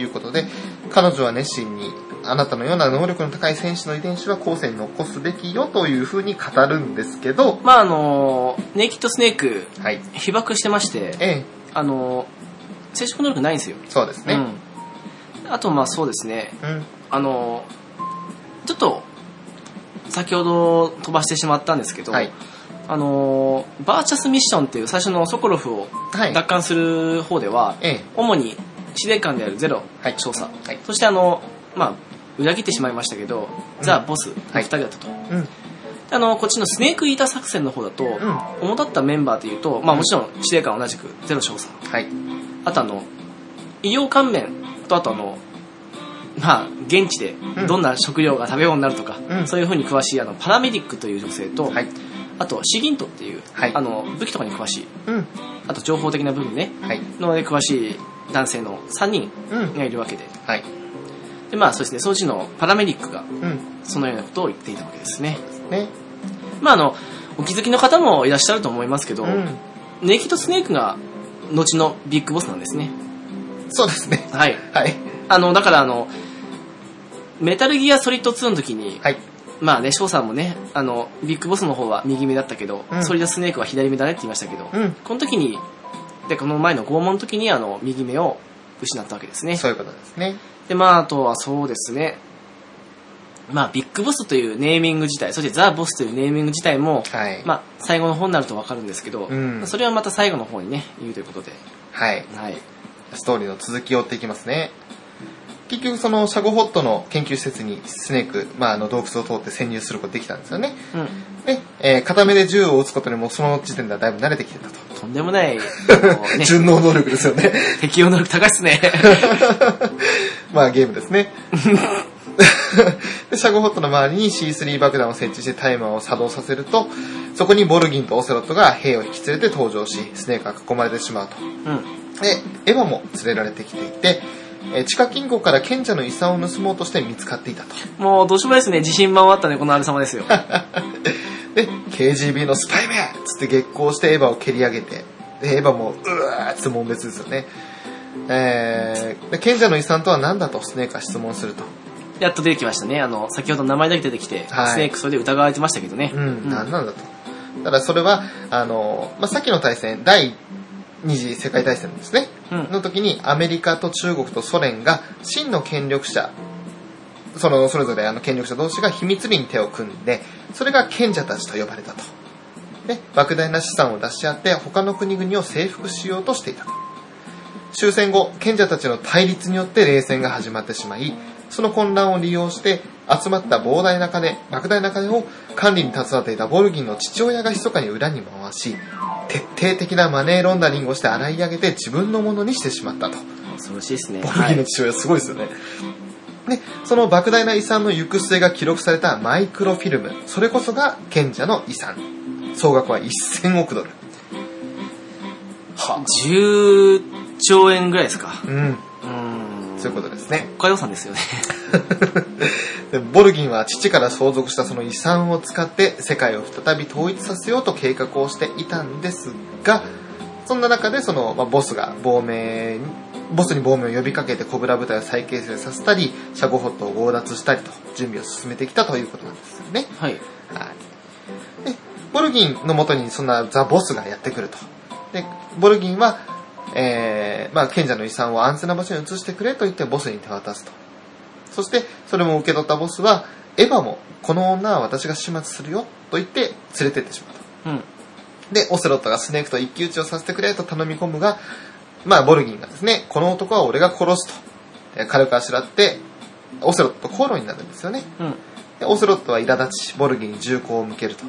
いうことで、彼女は熱心にあなたのような能力の高い戦士の遺伝子は後世に残すべきよというふうに語るんですけど、まああの、ネイキッドスネーク、はい。被爆してまして、ええ、あの、生殖能力ないんですよ。そうですね。うん。あとまあそうですね、うん。あの、ちょっと、先ほど飛ばしてしまったんですけど、はい。あのーバーチャスミッションっていう最初のソコロフをはい。奪還する方では、ええ。主に司令官であるゼロはい少佐、はいそしてあの、まあ、裏切ってしまいましたけど、ザ・ボスの2人だったと。うん。あの、こっちのスネークイーター作戦の方だと、うん。主だったメンバーというと、まあもちろん司令官同じくゼロ少佐。はい。あとあの、医療関連とあとあの、まあ、現地でうんどんな食料が食べ物になるとか、うんそういう風に詳しいあのパラメディックという女性と、はい。あとシギントっていう、はいあの武器とかに詳しい、うん。あと情報的な部分ね、はい。ので詳しい男性の3人うん。がいるわけで、はい。でまあそうですね、そのうちのパラメディックがうん。そのようなことを言っていたわけですね。ね。まああの、お気づきの方もいらっしゃると思いますけど、うん。ネキとスネークが後のビッグボスなんですね。そうですね。はい。はい。あの、だからあの、メタルギアソリッド2の時に、はい。まあね、翔さんもね、あの、ビッグボスの方は右目だったけど、うんソリッドスネークは左目だねって言いましたけど、うん。この時に、で、この前の拷問の時に、あの、右目を失ったわけですね。そういうことですね。で、まあ、あとはそうですね、まあ、ビッグボスというネーミング自体、そしてザ・ボスというネーミング自体も、はい。まあ、最後の方になるとわかるんですけど、うんそれはまた最後の方にね、言うということで、はい。はい。ストーリーの続きを追っていきますね。結局そのシャゴホットの研究施設にスネーク、まあ、あの洞窟を通って潜入することができたんですよね。うん。で、えー片目で銃を撃つことにもその時点ではだいぶ慣れてきてたと。とんでもない、順応能力ですよね。適応能力高いっすね。まあゲームですね。でシャゴホットの周りに C3 爆弾を設置してタイマーを作動させると、そこにボルギンとオセロットが兵を引き連れて登場し、スネークが囲まれてしまうと。うん。で、エヴァも連れられてきていて、えー地下金庫から賢者の遺産を盗もうとして見つかっていたと。もう、どうしようもないですね。自信満々あったね、このあれ様ですよ。で、KGB のスパイめつって激高してエヴァを蹴り上げて、でエヴァもうわーって悶別ですよね。えー、で賢者の遺産とは何だとスネークが質問すると。やっと出てきましたね。あの、先ほど名前だけ出てきて、はいスネークそれで疑われてましたけどね。うん、何なんだと。ただそれは、あの、まあ、さっきの大戦、第二次世界大戦ですね。うん。の時にアメリカと中国とソ連が真の権力者、そのそれぞれあの権力者同士が秘密裏に手を組んで、それが賢者たちと呼ばれたと。で、莫大な資産を出し合って他の国々を征服しようとしていたと。終戦後、賢者たちの対立によって冷戦が始まってしまい、その混乱を利用して集まった膨大な金、莫大な金を管理に携わっていたボルギンの父親が密かに裏に回し、徹底的なマネーロンダリングをして洗い上げて自分のものにしてしまったと。恐ろしいですね。ボルはいギンの父親すごいですよね。で、その莫大な遺産の行く末が記録されたマイクロフィルム、それこそが賢者の遺産。総額は1000億ドル。は10兆円ぐらいですか。うん、うーん。そういうことですね。国家予算ですよね。でボルギンは父から相続したその遺産を使って世界を再び統一させようと計画をしていたんですが、そんな中でその、まあ、ボスが亡命に、ボスに亡命を呼びかけてコブラ部隊を再結成させたり、シャゴホットを強奪したりと準備を進めてきたということなんですよね。はい。はい。で、ボルギンのもとにそんなザ・ボスがやってくると。で、ボルギンは、えー、まあ、賢者の遺産を安全な場所に移してくれと言ってボスに手渡すと。そして、それも受け取ったボスは、エヴァも、この女は私が始末するよ、と言って連れてってしまうと。うん。で、オセロットがスネークと一騎打ちをさせてくれと頼み込むが、まあ、ボルギンがですね、この男は俺が殺すと。えー軽くあしらって、オセロットと口論になるんですよね。うん。で、オセロットは苛立ち、ボルギンに銃口を向けると。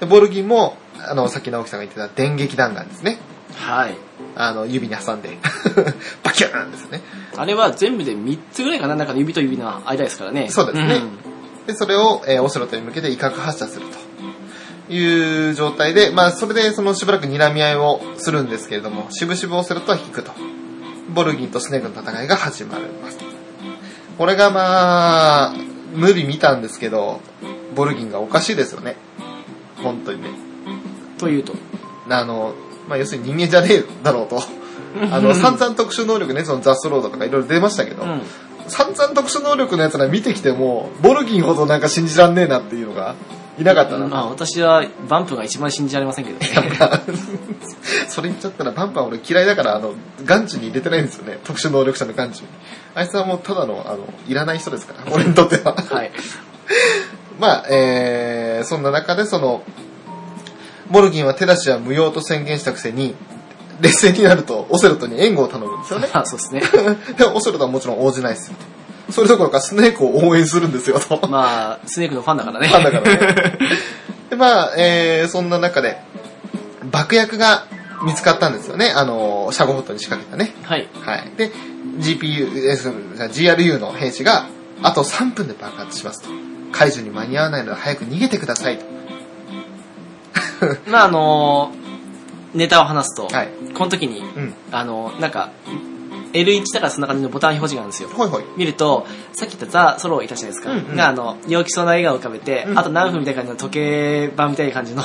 で、ボルギンも、あの、さっき直樹さんが言ってた電撃弾丸ですね。はい。あの、指に挟んで、バキューンですね。あれは全部で3つぐらいかな。なんか指と指の間ですからね。そうですねんで、それを、えーオセロットに向けて威嚇発射するという状態で、まあ、それでそのしばらく睨み合いをするんですけれども、しぶしぶオセロットは引くと。ボルギンとスネークの戦いが始まります。これがまあ、ムービー見たんですけど、ボルギンがおかしいですよね。本当にね。というと？あの、まあ、要するに人間じゃねえだろうと。あの、散々特殊能力ね、そのザストロードとかいろいろ出ましたけど、うん。散々特殊能力のやつら見てきても、ボルギンほどなんか信じらんねえなっていうのがいなかったな。まあ私はバンプが一番信じられませんけどね。それ言っちゃったら、バンパン俺嫌いだから、あの、眼中に入れてないんですよね。特殊能力者の眼中に。あいつはもうただの、あの、いらない人ですから、俺にとっては。はい。まあ、えー、そんな中でその、ボルギンは手出しは無用と宣言したくせに、劣勢になるとオセロットに援護を頼むんですよね。あそうですね。でもオセロットはもちろん応じないですよ。それどころかスネークを応援するんですよ、と。まあ、スネークのファンだからね。ファンだからね。で、まあ、えー、そんな中で、爆薬が見つかったんですよね。あの、シャゴホットに仕掛けたね。はい。はい。で、GPU、GRU の兵士が、あと3分で爆発しますと。解除に間に合わないので早く逃げてくださいと。まあ、あのネタを話すと、はい。この時に、うん。あのなんか、L1 だからそんな感じのボタン表示があるんですよ。ほいほい。見ると、さっき言ったザ・ソロいたじゃないですか。うんうんが、あの、陽気そうな笑顔を浮かべて、うんあと何分みたいな感じの時計盤みたいな感じの。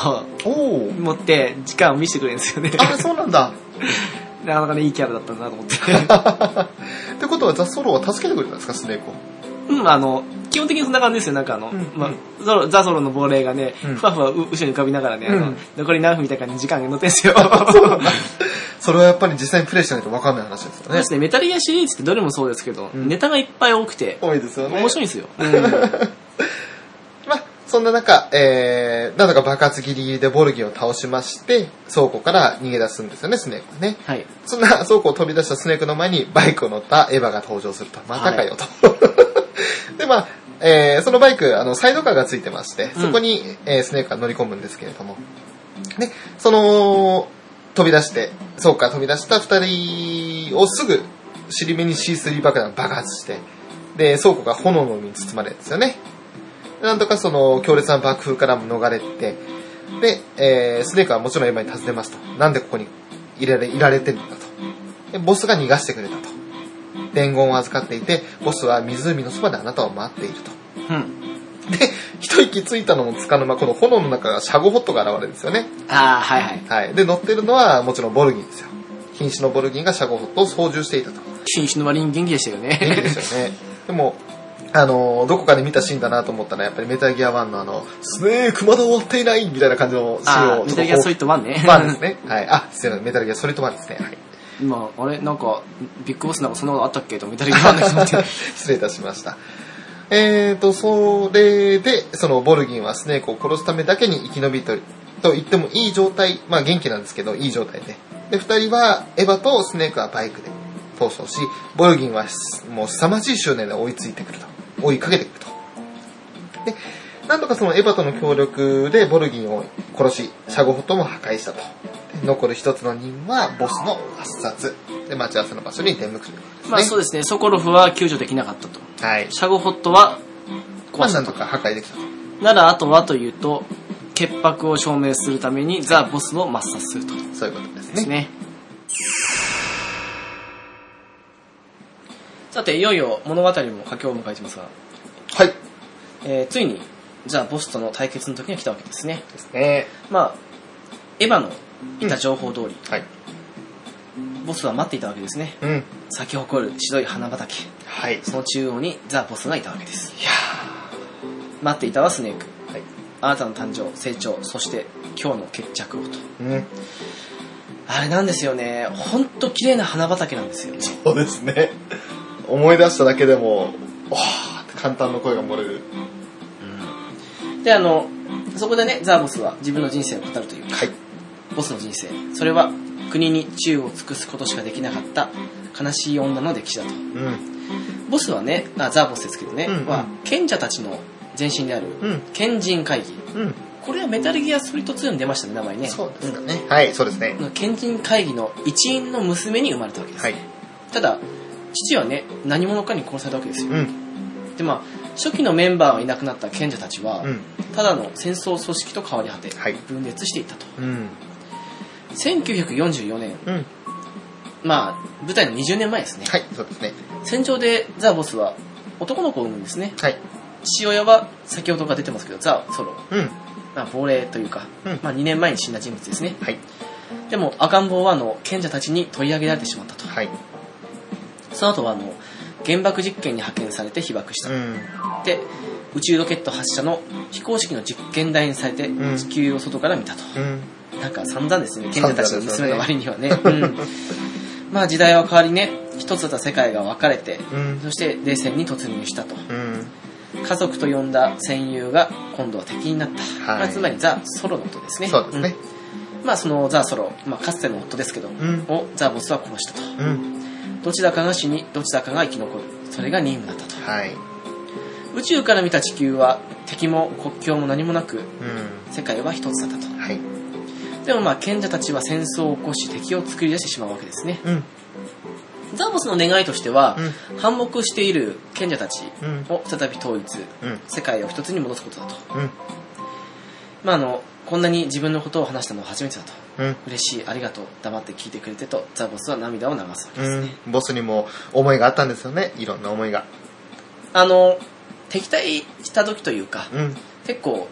持って、時間を見せてくれるんですよね。あ、そうなんだ。なかなかね、いいキャラだったんだなと思って。ってことはザ・ソロは助けてくれたんですか、スネークを？うん、あの、基本的にそんな感じですよ。なんかあの、うんまあ、ザ・ソロの亡霊がね、うんふわふわう後ろに浮かびながらね、あのうん残り何分みたいな感じの時間が乗ってんすよ。それはやっぱり実際にプレイしないと分かんない話ですよねで。すね、メタルギアシリーズってどれもそうですけど、うんネタがいっぱい多くて、多いですよね。面白いんですよ。うん まあ、そんな中、えー、なんだか爆発ギリギリでボルギンを倒しまして、倉庫から逃げ出すんですよね、スネークはね。はい。そんな倉庫を飛び出したスネークの前にバイクを乗ったエヴァが登場すると。またかよと。で、まあ、えーそのバイク、あの、サイドカーがついてまして、そこに、えースネークが乗り込むんですけれども。で、その、飛び出して、倉庫から飛び出した二人をすぐ、尻目に C3 爆弾が爆発して、で、倉庫が炎の海に包まれるんですよね。なんとかその強烈な爆風からも逃れて、で、えースネークはもちろんエヴァに尋ねますと。なんでここにいられいられてるんだと。でボスが逃がしてくれたと。伝言を預かっていて、ボスは湖のそばであなたを待っていると。うん。で、一息ついたのもつかの間、この炎の中がシャゴホットが現れるんですよね。ああ、はいはい。はい。で、乗ってるのはもちろんボルギンですよ。瀕死のボルギンがシャゴホットを操縦していたと。新種の割に元気でしたよ元気でね。したよね。でも、あの、どこかで見たシーンだなと思ったら、やっぱりメタルギア1のあの、スネークまだ終わっていないみたいな感じのシーンをメタルギアソリッド1ね。ワンですね。はい。あ、失礼な、メタルギアソリッド1ですね。はい。今、あれ？なんか、ビッグボスなんかそんなことあったっけ？とメタルギア1の人って。失礼いたしました。えーと、それで、そのボルギンはスネークを殺すためだけに生き延びとと言ってもいい状態、まあ元気なんですけど、いい状態で。で、二人は、エヴァとスネークはバイクで逃走し、ボルギンはもう凄まじい執念で追いついてくると。追いかけてくると。で、なんとかそのエヴァとの協力でボルギンを殺し、シャゴホトも破壊したと。で残る一つの任務はボスの圧殺。で、待ち合わせの場所に出向くということですね。まあそうですね、ソコロフは救助できなかったと。はい。シャゴホットはまあ、壊したと。なんとか破壊できたと。なら、あとはというと、潔白を証明するためにザ・ボスを抹殺すると。そういうことですね。ですね。さて、いよいよ物語も佳境を迎えてますが、はい。えーついに、ザ・ボスとの対決の時が来たわけですね。ですね。まあ、エヴァのいた情報通り、はい。ボスは待っていたわけですね。うん。咲き誇る白い花畑。はい。その中央にザ・ボスがいたわけです。いや待っていたはスネーク。ーはい。あなたの誕生、成長、そして今日の決着をと。うん。あれなんですよね。ほんと綺麗な花畑なんですよね。そうですね。思い出しただけでも、わーって簡単な声が漏れる。で、あの、そこでね、ザ・ボスは自分の人生を語るという、はい。ボスの人生。それは国に忠を尽くすことしかできなかった悲しい女の歴史だと。うん。ボスはね、あザ・ボスですけどね、うんうんは賢者たちの前身であるうん。賢人会議。うん。これはメタルギアソリッド2に出ましたね、名前ね。そうですかね。はい、そうですね。うん賢人会議の一員の娘に生まれたわけです。はい。ただ、父はね、何者かに殺されたわけですよ。うん。で、まあ、初期のメンバーがいなくなった賢者たちは、うん。ただの戦争組織と変わり果て、はい分裂していたと。うん。1944年、うん。まあ、舞台の20年前ですね。はい、そうですね。戦場でザ・ボスは男の子を産むんですね。はい。父親は先ほどから出てますけど、ザ・ソロ。うん。まあ、亡霊というか、うんまあ、2年前に死んだ人物ですね。はい。でも、赤ん坊はあの賢者たちに取り上げられてしまったと。はい。その後はあの原爆実験に派遣されて被爆した。うん。で、宇宙ロケット発射の非公式の実験台にされてうん地球を外から見たと。うん。なんか散々ですね、賢者たちの娘の割にはね。散々うん まあ時代は変わりね、一つだった世界が分かれて、うん。そして冷戦に突入したと。うん。家族と呼んだ戦友が今度は敵になった。はいまあつまりザ・ソロのことですね。そうですね。うんまあそのザ・ソロ、まあかつての夫ですけど、んをザ・ボスは殺したと。うん。どちらかが死に、どちらかが生き残る。それが任務だったと。はい。宇宙から見た地球は敵も国境も何もなく、うん。世界は一つだったと。はい。でもまあ賢者たちは戦争を起こし敵を作り出してしまうわけですね。うん。ザ・ボスの願いとしては、う反目している賢者たちうん。を再び統一、うん。世界を一つに戻すことだと。うん。まああの、こんなに自分のことを話したのは初めてだと。うん。嬉しい、ありがとう、黙って聞いてくれてと、ザ・ボスは涙を流すわけですね。うん。ボスにも思いがあったんですよね。いろんな思いが。あの、敵対した時というか、うん。結構、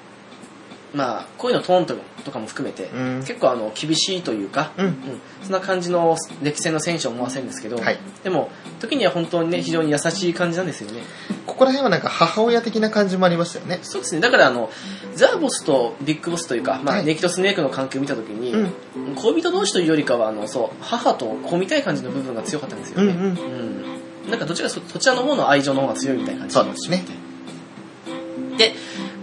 まあ、声のトーンととかも含めて、うん結構あの、厳しいというか、うん。うんそんな感じの歴戦の選手を思わせるんですけど、はいでも、時には本当にね、非常に優しい感じなんですよね。ここら辺はなんか母親的な感じもありましたよね。そうですね。だからあの、ザ・ボスとビッグボスというか、まあ、はいネキとスネークの関係を見たときに、うん恋人同士というよりかは、あの、そう、母と子みたい感じの部分が強かったんですよね。うんうんうんなんかどちらかそそちらの方の愛情の方が強いみたいな感じそうですね。で、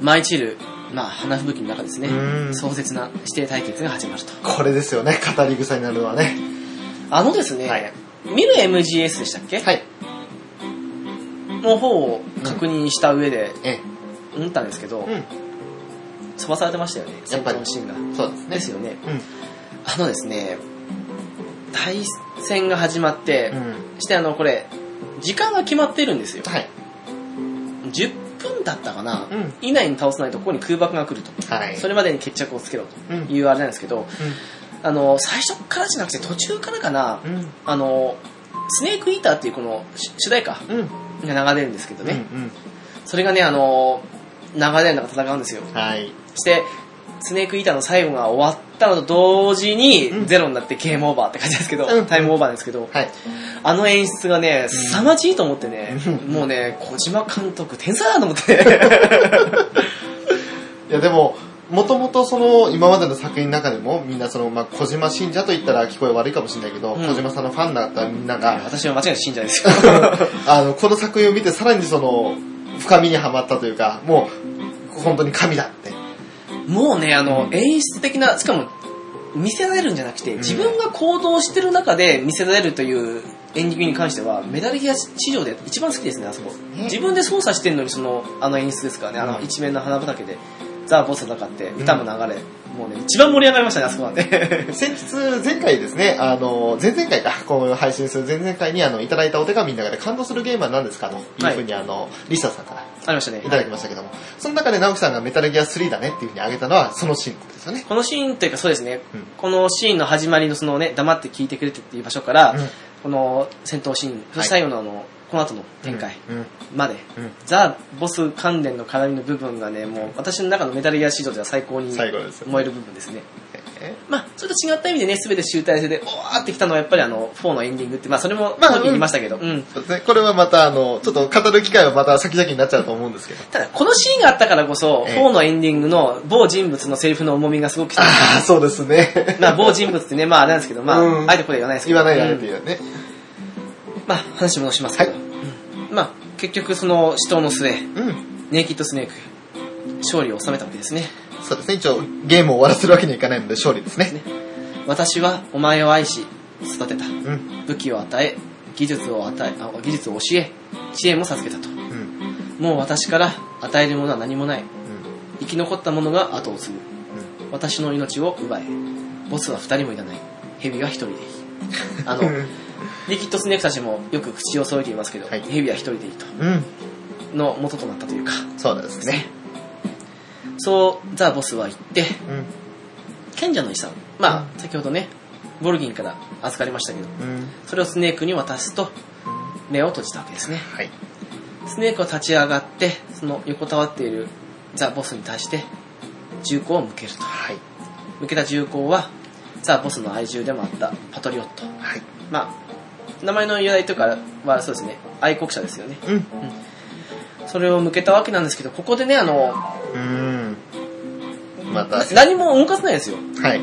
舞い散る、まあ、花吹雪の中ですねう、ん壮絶な指定対決が始まると。これですよね。語り草になるのはね。あのですね、はい見る MGS でしたっけ、はい。の方を確認した上でえ思ったんですけど、え。飛ばされてましたよね、やっぱり戦闘シーンが。うん。そうですね。ですよね。うん。あのですね、対戦が始まって、うん。してあの、これ、時間が決まってるんですよ。はい。10分だったかな、うん以内に倒さないとここに空爆が来ると。はい。それまでに決着をつけろうんというあれなんですけど、あの、最初からじゃなくて途中からかな、うん。あの、スネークイーターっていうこの主主題歌うん。うん。が流れるんですけどね、うん。それがね、あの、流れながら戦うんですよ。はい。して、スネークイーターの最後が終わったのと同時に、うんゼロになってゲームオーバーって感じですけど、うんタイムオーバーですけど、はい。あの演出がね、凄まじいと思ってね、うんもうね、小島監督天才だと思ってね。いやでも、もともとその今までの作品の中でもみんなその、まあ、小島信者と言ったら聞こえ悪いかもしれないけど、うん小島さんのファンだったみんなが、私は間違いなく信者ですよ。あの、この作品を見てさらにその、深みにはまったというか、もう、本当に神だって。もうね、あの、演出的な、しかも、見せられるんじゃなくて、自分が行動してる中で見せられるというエンディングに関しては、メダルギア史上で一番好きですね、あそこ。ね自分で操作してんのに、その、あの演出ですからね、あのうん。一面の花畑で、ザ・ボス戦って、歌も流れ、もうね、一番盛り上がりましたね、あそこはね。先日、前回ですね、あの、前々回か、この配信する前々回に、あの、いただいたお手紙の中で感動するゲームは何ですかというふうに、あの、リサさんからありましたねい。ただきましたけども、その中で直樹さんがメタルギア3だねっていうふうに挙げたのは、そのシーンですよね。このシーンというかそうですね、うんこのシーンの始まりのそのね、黙って聞いてくれてっていう場所から、うんこの戦闘シーン、そして最後のあの、この後の展開うん。まで、うんザ・ボス関連の絡みの部分がね、もう私の中のメタルギア史上では最高に燃える部分ですね。えまあ、それと違った意味でね、すべて集大成で、おーってきたのはやっぱりあの、4のエンディングって、まあそれも、まあ言いましたけど、うん。そうですね。これはまた、あの、ちょっと語る機会はまた先々になっちゃうと思うんですけど。ただ、このシーンがあったからこそ、ええ4のエンディングの某人物のセリフの重みがすごくきた。ああ、そうですね。まあ、某人物ってね、まあ、あれなんですけど、まあ、うんあえてこれ言わないですけど。言わないであれうんっていうね。まあ、話戻しますけど。はいうんまあ、結局その死闘の末、うん。ネイキッドスネーク、勝利を収めたわけですね。そうですね。一応、ゲームを終わらせるわけにはいかないので、勝利ですね。私はお前を愛し、育てた。うん。武器を与え、技術を与え、あ技術を教え、知恵も授けたと。うん。もう私から与えるものは何もない。うん。生き残った者が後を継ぐ。私の命を奪え。ボスは二人もいらない。蛇は一人でいい。あの、リキッドスネークたちもよく口を添えていますけど、はい蛇は一人でいいと。うん。の元となったというか、そうですね。そう、ザ・ボスは言って、うん。賢者の遺産。まあ、先ほどね、ボルギンから預かりましたけど、うん。それをスネークに渡すと、目を閉じたわけですね。はい。スネークは立ち上がって、その横たわっているザ・ボスに対して、銃口を向けると。はい。向けた銃口は、ザ・ボスの愛獣でもあったパトリオット。はい。まあ、名前の由来とかはそうですね、愛国者ですよね。うん。それを向けたわけなんですけど、ここでね、あの、うん。また、何も動かせないんですよ。はい。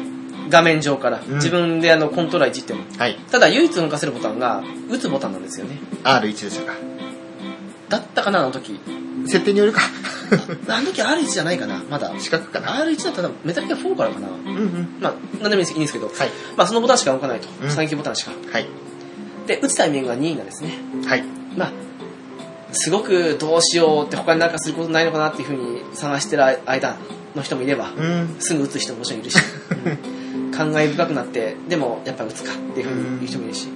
画面上から。ん自分であの、コントローラーいじっても。はい。ただ、唯一動かせるボタンが、打つボタンなんですよね。R1 でしたか。だったかな、あの時。設定によるか。あの時 R1 じゃないかな、まだ。四角かな。R1 だったらメタルギア4からかな。うんうん。まあ、なんでもいいんですけど、はい。まあそのボタンしか動かないと。うん3機ボタンしか。はい。で、打つタイミングが2位なんですね。はい。まあ、すごくどうしようって他になんかすることないのかなっていうふうに探してる間の人もいれば、うん。すぐ打つ人ももちろんいるし、感慨深くなって、でもやっぱ打つかっていうふうに言う人もいるし、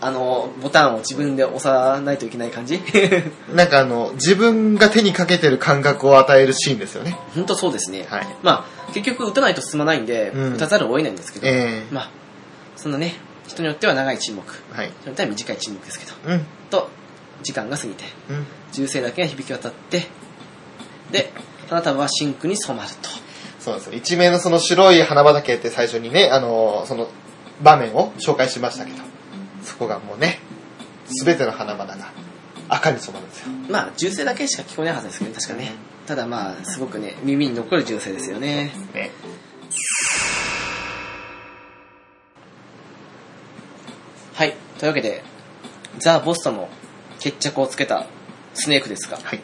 あの、ボタンを自分で押さないといけない感じ なんかあの、自分が手にかけてる感覚を与えるシーンですよね。本当そうですね。はい。まあ、結局打たないと進まないんで、うん打たざるを得ないんですけど、えまあ、そのね、人によっては長い沈黙、えはい。人によっては短い沈黙ですけど、うん。と、時間が過ぎて、うん。銃声だけが響き渡って、で、花束はシンクに染まると。そうですね。一面のその白い花畑って最初にね、あの、その場面を紹介しましたけど、そこがもうね、すべての花々が赤に染まるんですよ。まあ、銃声だけしか聞こえないはずですけどね、確かね。ただまあ、すごくね、耳に残る銃声ですよね。ね。はい。というわけで、ザ・ボスとの決着をつけたスネークですが、はい。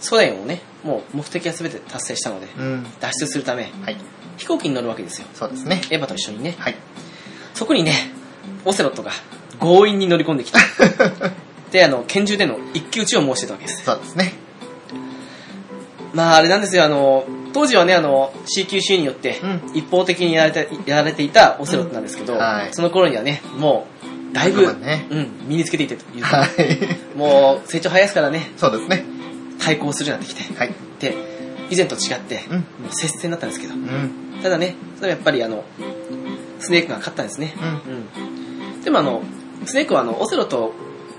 ソ連をね、もう目的は全て達成したので、うん。脱出するため、はい。飛行機に乗るわけですよ。そうですね。エヴァと一緒にね。はい。そこにね、オセロットが強引に乗り込んできた。で、あの、拳銃での一騎打ちを申してたわけです。そうですね。まあ、あれなんですよ、あの、当時はね、あの、CQC によってうん一方的にやられてやられていたオセロットなんですけど、うんはいその頃にはね、もう、だいぶ、ねうん、身につけていてというか、はい。もう、成長早いですからね、そうですね。対抗するようになってきて。はい。で、以前と違って、うん。もう接戦だったんですけど、うん。ただね、それはやっぱりあの、スネークが勝ったんですね。うん。うん。でもあの、スネークはあの、オセロットを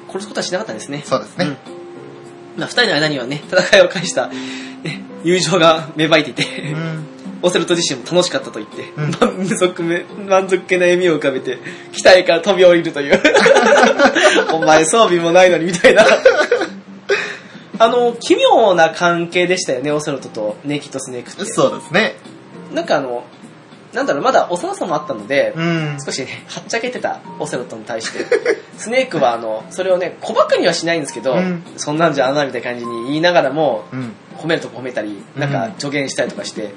殺すことはしなかったんですね。そうですね。うん。まあ、二人の間にはね、戦いを介した、ね、友情が芽生えていて、うん。オセロット自身も楽しかったと言って、うん満足め、満足げな笑みを浮かべて、機体から飛び降りるという。お前装備もないのにみたいな。あの、奇妙な関係でしたよね、オセロットとネイキッドスネークって。そうですね。なんかあの、なんだろう、まだ幼さもあったので、うん。少しね、はっちゃけてたオセロットに対して、スネークはあの、それをね、小馬鹿にはしないんですけど、うんそんなんじゃあなみたいな感じに言いながらも、うん。褒めるとこ褒めたり、なんか助言したりとかして、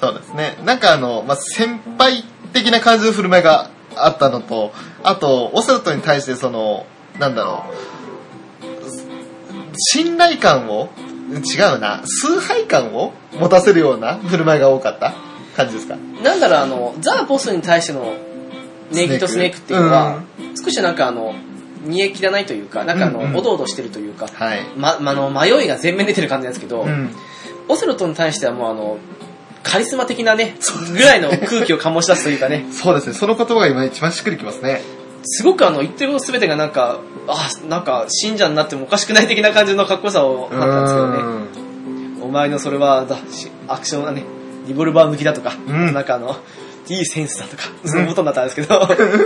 そうですね。なんかあの、まあ、先輩的な感じの振る舞いがあったのと、あと、オセロットに対してその、なんだろう、信頼感を、違うな、崇拝感を持たせるような振る舞いが多かった感じですか？なんだろう、あの、ザ・ボスに対してのネイキッドスネークっていうのは、少しなんかあの、煮え切らないというか、なんかあの、うんうんおどおどしてるというか、はい。ま、まあの、迷いが全面に出てる感じなんですけど、うん。オセロットに対してはもうあの、カリスマ的なね、ぐらいの空気を醸し出すというかね、そうですね。その言葉が今一番しっくりきますね。すごくあの、言ってることすべてがなんか、あ、なんか、信者になってもおかしくない的な感じのかっこよさを放ったんですけどね。うんお前のそれはだしアクションはね、リボルバー向きだとか、うんなんかあの、いいセンスだとか、そのことになったんですけど、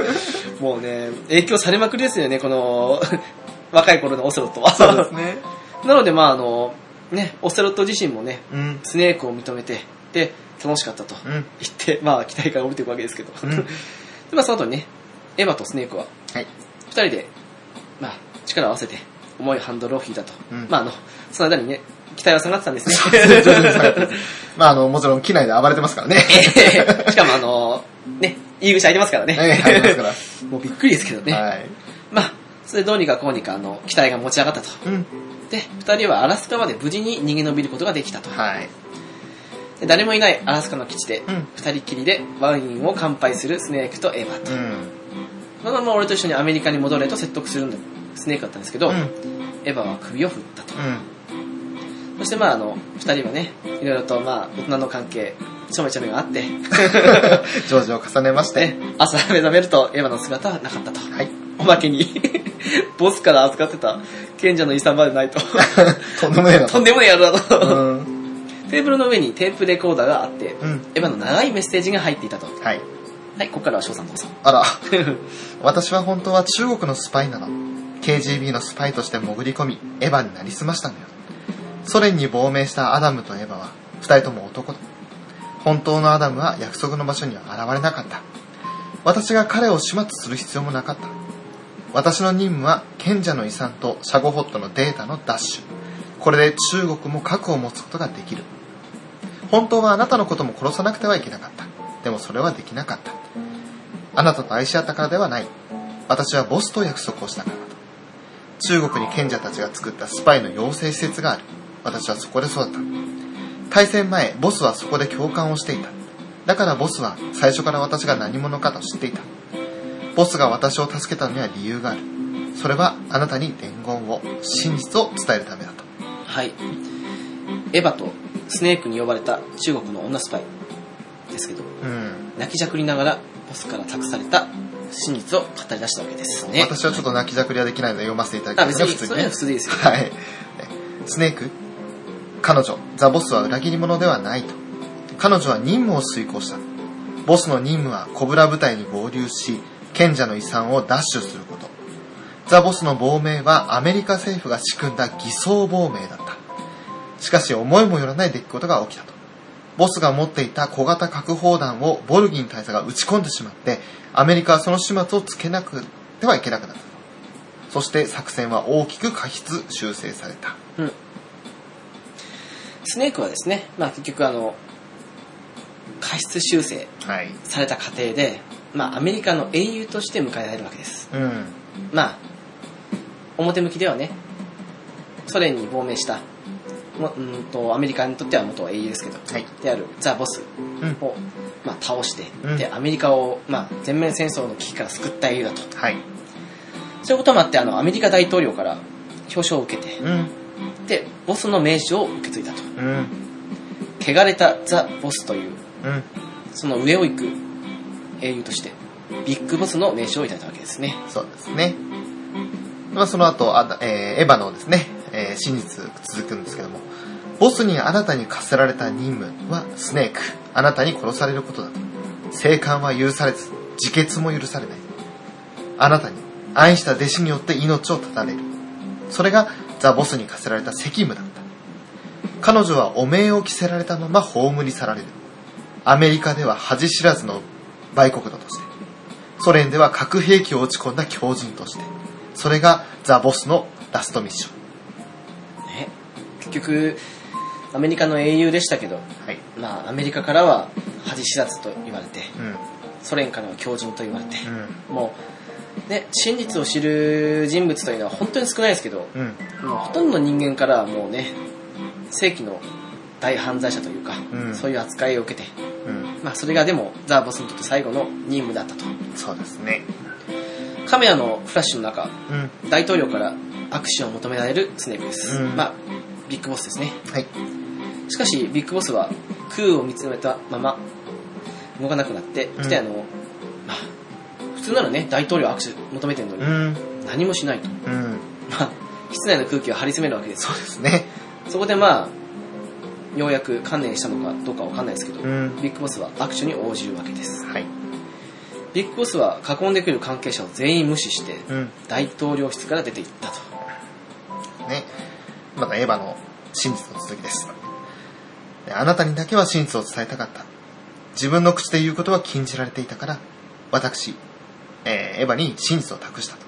もうね、影響されまくりですよね、この、若い頃のオセロットは。そうですね。なので、まああの、ね、オセロット自身もね、うん。スネークを認めて、で、楽しかったとうん。言って、まあ、機体から降りていくわけですけど。うんで、まあ、その後にね、エヴァとスネークは、はい。二人で、まあ、力を合わせて、重いハンドルを引いたと。うんまあ、あの、その間にね、機体は下がってたんですね。徐々に下がってますまあ、あの、もちろん機内で暴れてますからね。ええしかもあのね、入り口開いてますからね。ええ入りますからもうびっくりですけどね。はい。まあ、それでどうにかこうにかあの、機体が持ち上がったと。うん。で、二人はアラスカまで無事に逃げ延びることができたと。はい。で誰もいないアラスカの基地で、うん二人きりでワインを乾杯するスネークとエヴァと。うん。そのまま俺と一緒にアメリカに戻れと説得するんだスネークだったんですけど、うん。エヴァは首を振ったと。うん。そしてまああの、二人はね、いろいろとまあ大人の関係、ちょめちょめがあって、ジョージを重ねまして。ね、朝目覚めるとエヴァの姿はなかったと。はい。おまけに、ボスから預かってた賢者の遺産までないと。とんでもねえなとんでもねえやろだと。うん。テーブルの上にテープレコーダーがあって、うん。エヴァの長いメッセージが入っていたと。はい。はい、ここからは翔さんどうぞ。あら。私は本当は中国のスパイなの。KGB のスパイとして潜り込み、エヴァになりすましたのよ。ソ連に亡命したアダムとエヴァは、二人とも男だ。本当のアダムは約束の場所には現れなかった。私が彼を始末する必要もなかった。私の任務は賢者の遺産とシャゴホットのデータの奪取。これで中国も核を持つことができる。本当はあなたのことも殺さなくてはいけなかった。でもそれはできなかった。あなたと愛し合ったからではない。私はボスと約束をしたからだ。中国に賢者たちが作ったスパイの養成施設がある。私はそこで育った。対戦前、ボスはそこで共感をしていた。だからボスは最初から私が何者かと知っていた。ボスが私を助けたのには理由がある。それはあなたに伝言を、真実を伝えるためだと。はい。エヴァとスネークに呼ばれた中国の女スパイですけど、うん。泣きじゃくりながらボスから託された真実を語り出したわけですね。私はちょっと泣きじゃくりはできないので読ませていただあ、きます別に、それは普通でいいですよ。はい。スネーク彼女、ザ・ボスは裏切り者ではないと。彼女は任務を遂行した。ボスの任務はコブラ部隊に合流し、賢者の遺産を奪取すること。ザ・ボスの亡命はアメリカ政府が仕組んだ偽装亡命だった。しかし思いもよらない出来事が起きたと。ボスが持っていた小型核砲弾をボルギン大佐が撃ち込んでしまって、アメリカはその始末をつけなくてはいけなくなった。そして作戦は大きく過失修正された。うん。スネークはですね、まあ結局あの、過失修正はい。された過程で、まあアメリカの英雄として迎えられるわけです。うん。まあ、表向きではね、ソ連に亡命した、もうんとアメリカにとっては元英雄ですけど、はい。であるザ・ボスうん。を、まあ、倒して、うんでアメリカを、まあ、全面戦争の危機から救った英雄だとはい。そういうこともあってあのアメリカ大統領から表彰を受けてうん。でボスの名称を受け継いだとうん。汚れたザ・ボスといううん。その上を行く英雄としてビッグボスの名称をいただいたわけですねそうですね。まあ、その後、あえーエヴァのですね、えー真実続くんですけども、ボスに新たに課せられた任務はスネーク。あなたに殺されることだと。生還は許されず、自決も許されない。あなたに愛した弟子によって命を絶たれる。それがザ・ボスに課せられた責務だった。彼女は汚名を着せられたまま葬り去られる。アメリカでは恥知らずの売国奴として。ソ連では核兵器を落ち込んだ狂人として。それがザ・ボスのラストミッション。ね結局アメリカの英雄でしたけどはい。まあアメリカからは恥知らずと言われてうん。ソ連からは強人と言われてうん。もうね真実を知る人物というのは本当に少ないですけどうん。もうほとんどの人間からはもうね正規の大犯罪者というか、うんそういう扱いを受けて、うん。まあ、それがでもザ・ボスにとって最後の任務だったとそうですね。カメラのフラッシュの中うん。大統領から握手を求められるスネークです、うんまあビッグボスですねはい。しかしビッグボスは空を見つめたまま動かなくなって、うんしてあの、まあ、普通ならね大統領握手求めてるのに、うん。何もしないと、うん。まあ、室内の空気を張り詰めるわけですそうですね。そこでまあようやく観念したのかどうかわかんないですけど、うん。ビッグボスは握手に応じるわけですはい。ビッグボスは囲んでくる関係者を全員無視してうん。大統領室から出て行ったとね。またエヴァの真実の続きです。あなたにだけは真実を伝えたかった。自分の口で言うことは禁じられていたから、私、えーエヴァに真実を託したと。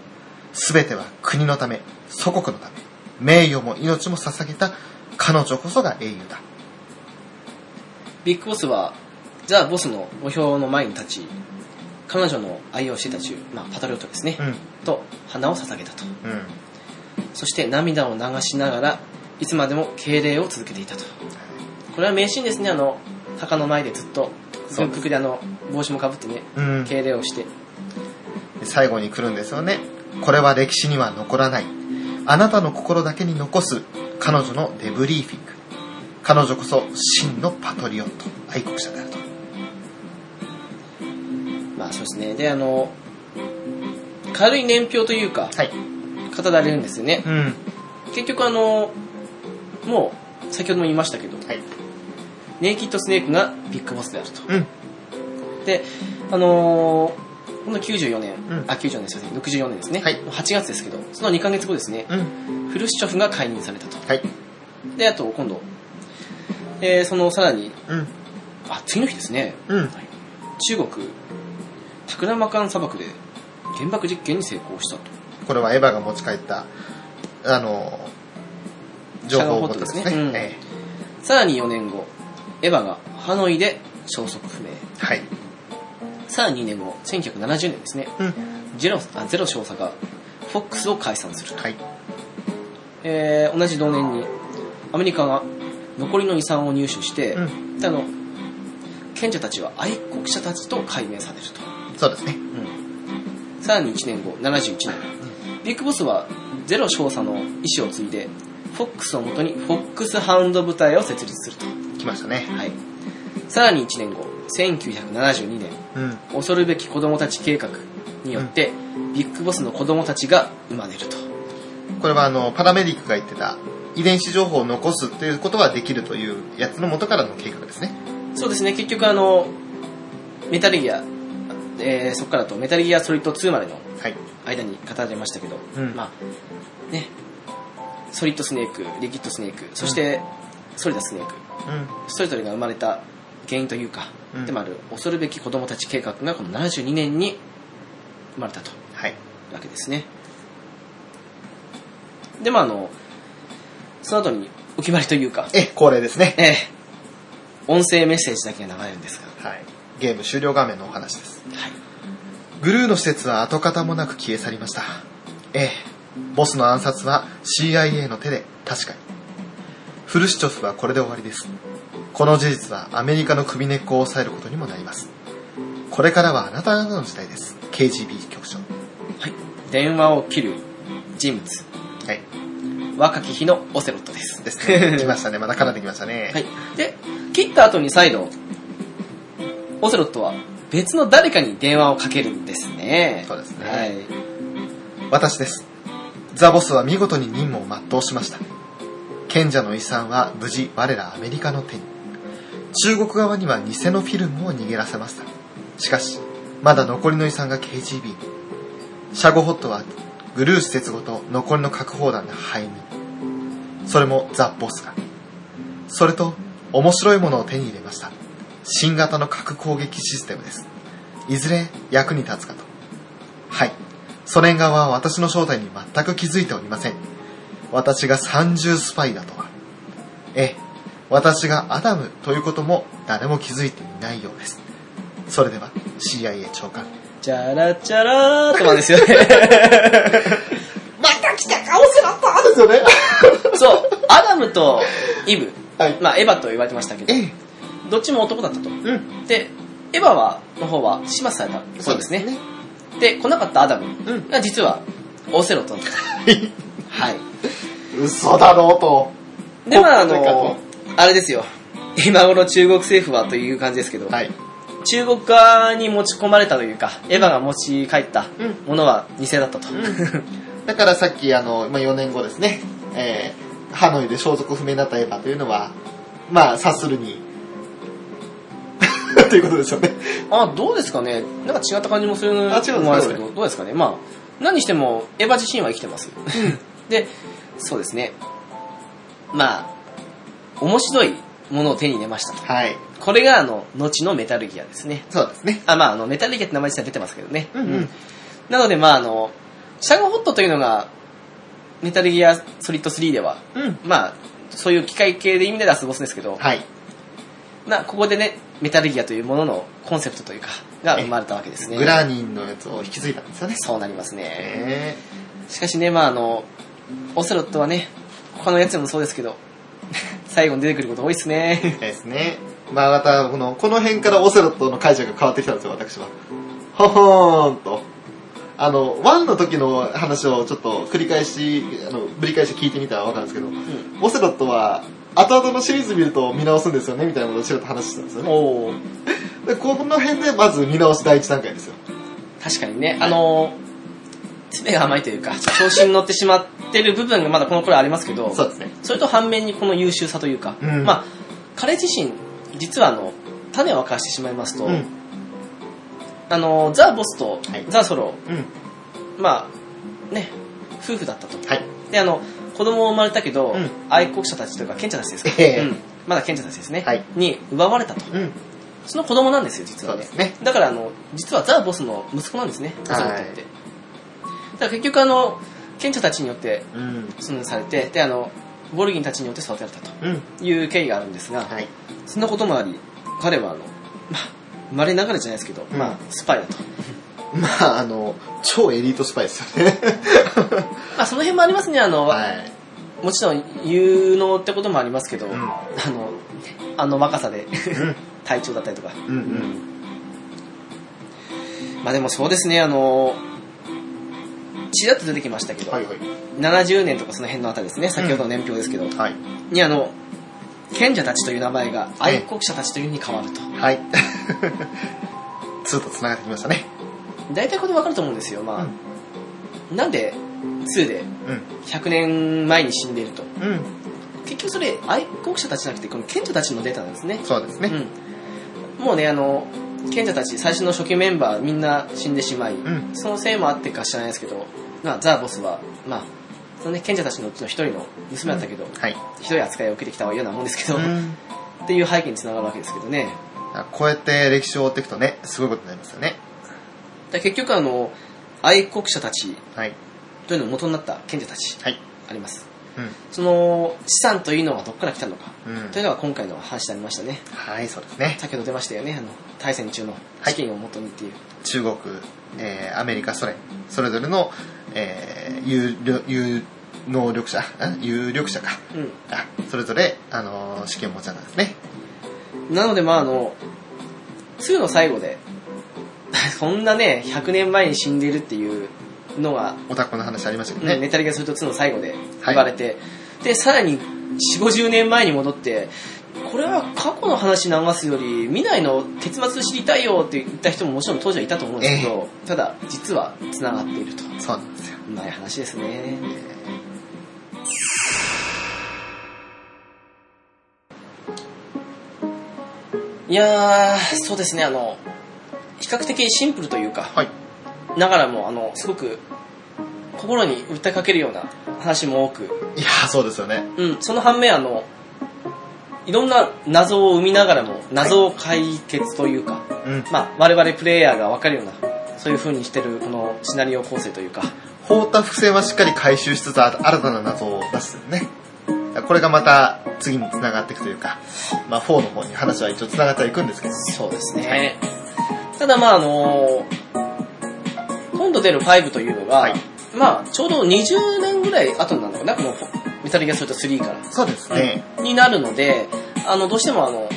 すべては国のため、祖国のため、名誉も命も捧げた彼女こそが英雄だ。ビッグボスはザ・ボスの墓標の前に立ち彼女の愛用していた銃、まあ、パトリオットですね、うん。と花を捧げたとうん。そして涙を流しながらいつまでも敬礼を続けていたとこれは名シーンですねあの墓の前でずっと軍服であの帽子もかぶってねうん。敬礼をしてで最後に来るんですよね。これは歴史には残らない。あなたの心だけに残す彼女のデブリーフィング。彼女こそ真のパトリオット、愛国者であると。まあそうですねであの軽い年表というかはい。語られるんですよねうん。結局あのもう先ほども言いましたけどはい。ネイキッドスネークがビッグボスであるとうん。で、あのーこの94年、うんあ、94年ですよね、64年ですね、はい8月ですけど、その2ヶ月後ですね、うん。フルシチョフが解任されたと。はい。で、あと今度、えーそのさらに、うん。あ、次の日ですね、うん。中国、タクラマカン砂漠で原爆実験に成功したと。これはエヴァが持ち帰った、あの、情報をですですねうんえさらに4年後、エヴァがハノイで消息不明。えはい。さらに2年後、1970年ですね。うん。ゼロあゼロ少佐がフォックスを解散すると。はい。えー同じ同年にアメリカが残りの遺産を入手して、うん。であの賢者たちは愛国者たちと解明されると、そうですね。さらに1年後71年ビッグボスはゼロ少佐の意思を継いでフォックスをもとにフォックスハウンド部隊を設立すると、来ましたね。はい、さらに1年後1972年うん。恐るべき子供たち計画によって、ビッグボスの子供たちが生まれると。これはあの、パラメディックが言ってた、遺伝子情報を残すということはできるというやつの元からの計画ですね。そうですね、結局あの、メタルギア、えーそこからだとメタルギアソリッド2までのはい。間に語られましたけど、うん。まあ、ね、ソリッドスネーク、リキッドスネーク、そして、ソリダスネーク、うん。それぞれが生まれた原因というか、うんでもある恐るべき子供たち計画がこの72年に生まれたとはい。わけですね。で、まああの、その後にお決まりというか、え、恒例ですね。ええ音声メッセージだけが流れるんですが、はい。ゲーム終了画面のお話です。はい。グルーの施設は跡形もなく消え去りました。ええ、ボスの暗殺は CIA の手で確かに。フルシチョフはこれで終わりです。この事実はアメリカの首根っこを抑えることにもなります。これからはあなた方の時代です。KGB 局長。はい。電話を切る人物、はい。若き日のオセロットです。ですね。来ましたね。また絡んできましたね。はい。で、切った後に再度、オセロットは別の誰かに電話をかけるんですね。そうですねはい。私です。ザボスは見事に任務を全うしました。賢者の遺産は無事我らアメリカの手に。中国側には偽のフィルムを逃げらせました。しかし、まだ残りの遺産が KGB に。シャゴホットはグルー施設ごと残りの核砲弾で灰に。それもザ・ボスが。それと、面白いものを手に入れました。新型の核攻撃システムです。いずれ役に立つかと。はい。ソ連側は私の正体に全く気づいておりません。私が三重スパイだとは。ええ、私がアダムということも誰も気づいていないようです。それでは CIA 長官。チャラチャラーとなんですよね。また来たかオセロットですよね。そう、アダムとイブ、はい。まあエヴァと言われてましたけど、ええ、どっちも男だったと。うん。で、エヴァは、の方は始末されたそうですね。で、来なかったアダムうん。が実はオセロットだった。はい。嘘だろうと。で、まああの、あれですよ。今頃中国政府はという感じですけど、はい。中国側に持ち込まれたというか、エヴァが持ち帰ったうんものは偽だったと。だからさっきあの、まあ、4年後ですね、えー、ハノイで消息不明になったエヴァというのは、まあ、察するに、ということですよね。あ、どうですかね。なんか違った感じもするのもあるんですけど、どうですか？ね。まあ、何にしても、エヴァ自身は生きてます。で、そうですね。まあ、面白いものを手に入れましたと。はい。これが、あの、後のメタルギアですね。そうですね。あ、まあ、あの、メタルギアって名前自体出てますけどね。うんうんなので、まあ、あの、シャゴホットというのが、メタルギアソリッド3では、うん。まあ、そういう機械系で意味でラスボスですけど、はい。な、ここでね、メタルギアというもののコンセプトというか、が生まれたわけですね。グラーニンのやつを引き継いだんですよね。そうなりますね。えしかしね、まああの、オセロットはね、他のやつでもそうですけど、最後に出てくること多いですねー。ですね。まあまた、この、この辺からオセロットの解釈が変わってきたんですよ、私は。ほほーんと。あの、1の時の話をちょっと繰り返し、あの、ぶり返し聞いてみたらわかるんですけど、うんオセロットは、後々のシリーズ見ると見直すんですよね、みたいなことをちらっと話してたんですよね。で、この辺でまず見直し第一段階ですよ。確かにね、あの、爪が甘いというか、調子に乗ってしまってる部分がまだこの頃ありますけど、そうですね。それと反面にこの優秀さというか、うんまあ、彼自身、実はあの、種を明かしてしまいますと、うん。あの、ザ・ボスとはいザ・ソロ、うん。まあ、ね、夫婦だったと。はい。で、あの、子供生まれたけど、うん愛国者たちというか、賢者たちですか、ええうん、まだ賢者たちですね、はいに奪われたと。うん。その子供なんですよ、実はね。だから、あの、実はザ・ボスの息子なんですね、オセロットって。から結局あの、賢者たちによって、うん。そのされて、で、あの、ボルギンたちによって育てられたうん。という経緯があるんですが、はい。そんなこともあり、彼はあの、まあ、生まれながらじゃないですけど、うんまあ、スパイだと。まあ、あの、超エリートスパイですよね。まあ、その辺もありますね、あの、はい。もちろん有能ってこともありますけど、うんあの、あの若さでうん。体調だったりとか。うんうん。まあでもそうですね、あの、ちらっと出てきましたけど、はいはい。70年とかその辺のあたりですね、先ほどの年表ですけど、はい。にあの、賢者たちという名前が愛国者たちという風に変わると。はい。2と繋がってきましたね。大体これ分かると思うんですよ。まあ、なんで2でうん。100年前に死んでいると。うん。結局それ愛国者たちじゃなくて、この賢者たちのデータなんですね。そうですね。うん。もうね、あの、賢者たち、最初の初期メンバーみんな死んでしまい、うん。そのせいもあってか知らないですけど、まあ、ザ・ボスは、まあ、そのね、賢者たちのうちの一人の娘だったけど、はい。ひどい扱いを受けてきたようなもんですけど、うん。っていう背景につながるわけですけどね。こうやって歴史を追っていくとね、すごいことになりますよね。で結局あの、愛国者たちはい。というのの元になった賢者たち、はい。あります。うん。その資産というのはどこから来たのか、うんというのが今回の話になりましたね。はい、そうですね。先ほど出ましたよね、あの、大戦中の資金を元にっていう。中国、えーアメリカ、ソ連、それぞれの、えー有力有能力者、あ有力者か。うあ、それぞれ、あのー資金を持ちなんですね。ん。なのでまああの、2の最後で、そんなね、100年前に死んでいるっていうのが、オタクの話ありましたけどね、ね。メタルギアソリッド2の最後で言われて、で、さらに4、50年前に戻って、これは過去の話流すより、未来の結末知りたいよって言った人ももちろん当時はいたと思うんですけど、ただ、実は繋がっていると。そうなんですよ。うまい話ですね。いやー、そうですね、あの、比較的シンプルというか、はい。ながらも、あの、すごく、心に訴えかけるような話も多く、いやー、そうですよね。うん、その反面、あの、いろんな謎を生みながらも、謎を解決というか、うん。まあ、我々プレイヤーがわかるような、そういう風にしてる、このシナリオ構成というか、放った伏線はしっかり回収しつつ、あ新たな謎を出すね。これがまた次に繋がっていくというか、まあ4の方に話は一応繋がってはいくんですけど。そうですね。ただまああの今度出る5というのが、はいまあちょうど20年ぐらい後になるのかな、このメタルギアソリッド3から。そうですね。になるので、あの、どうしてもあの、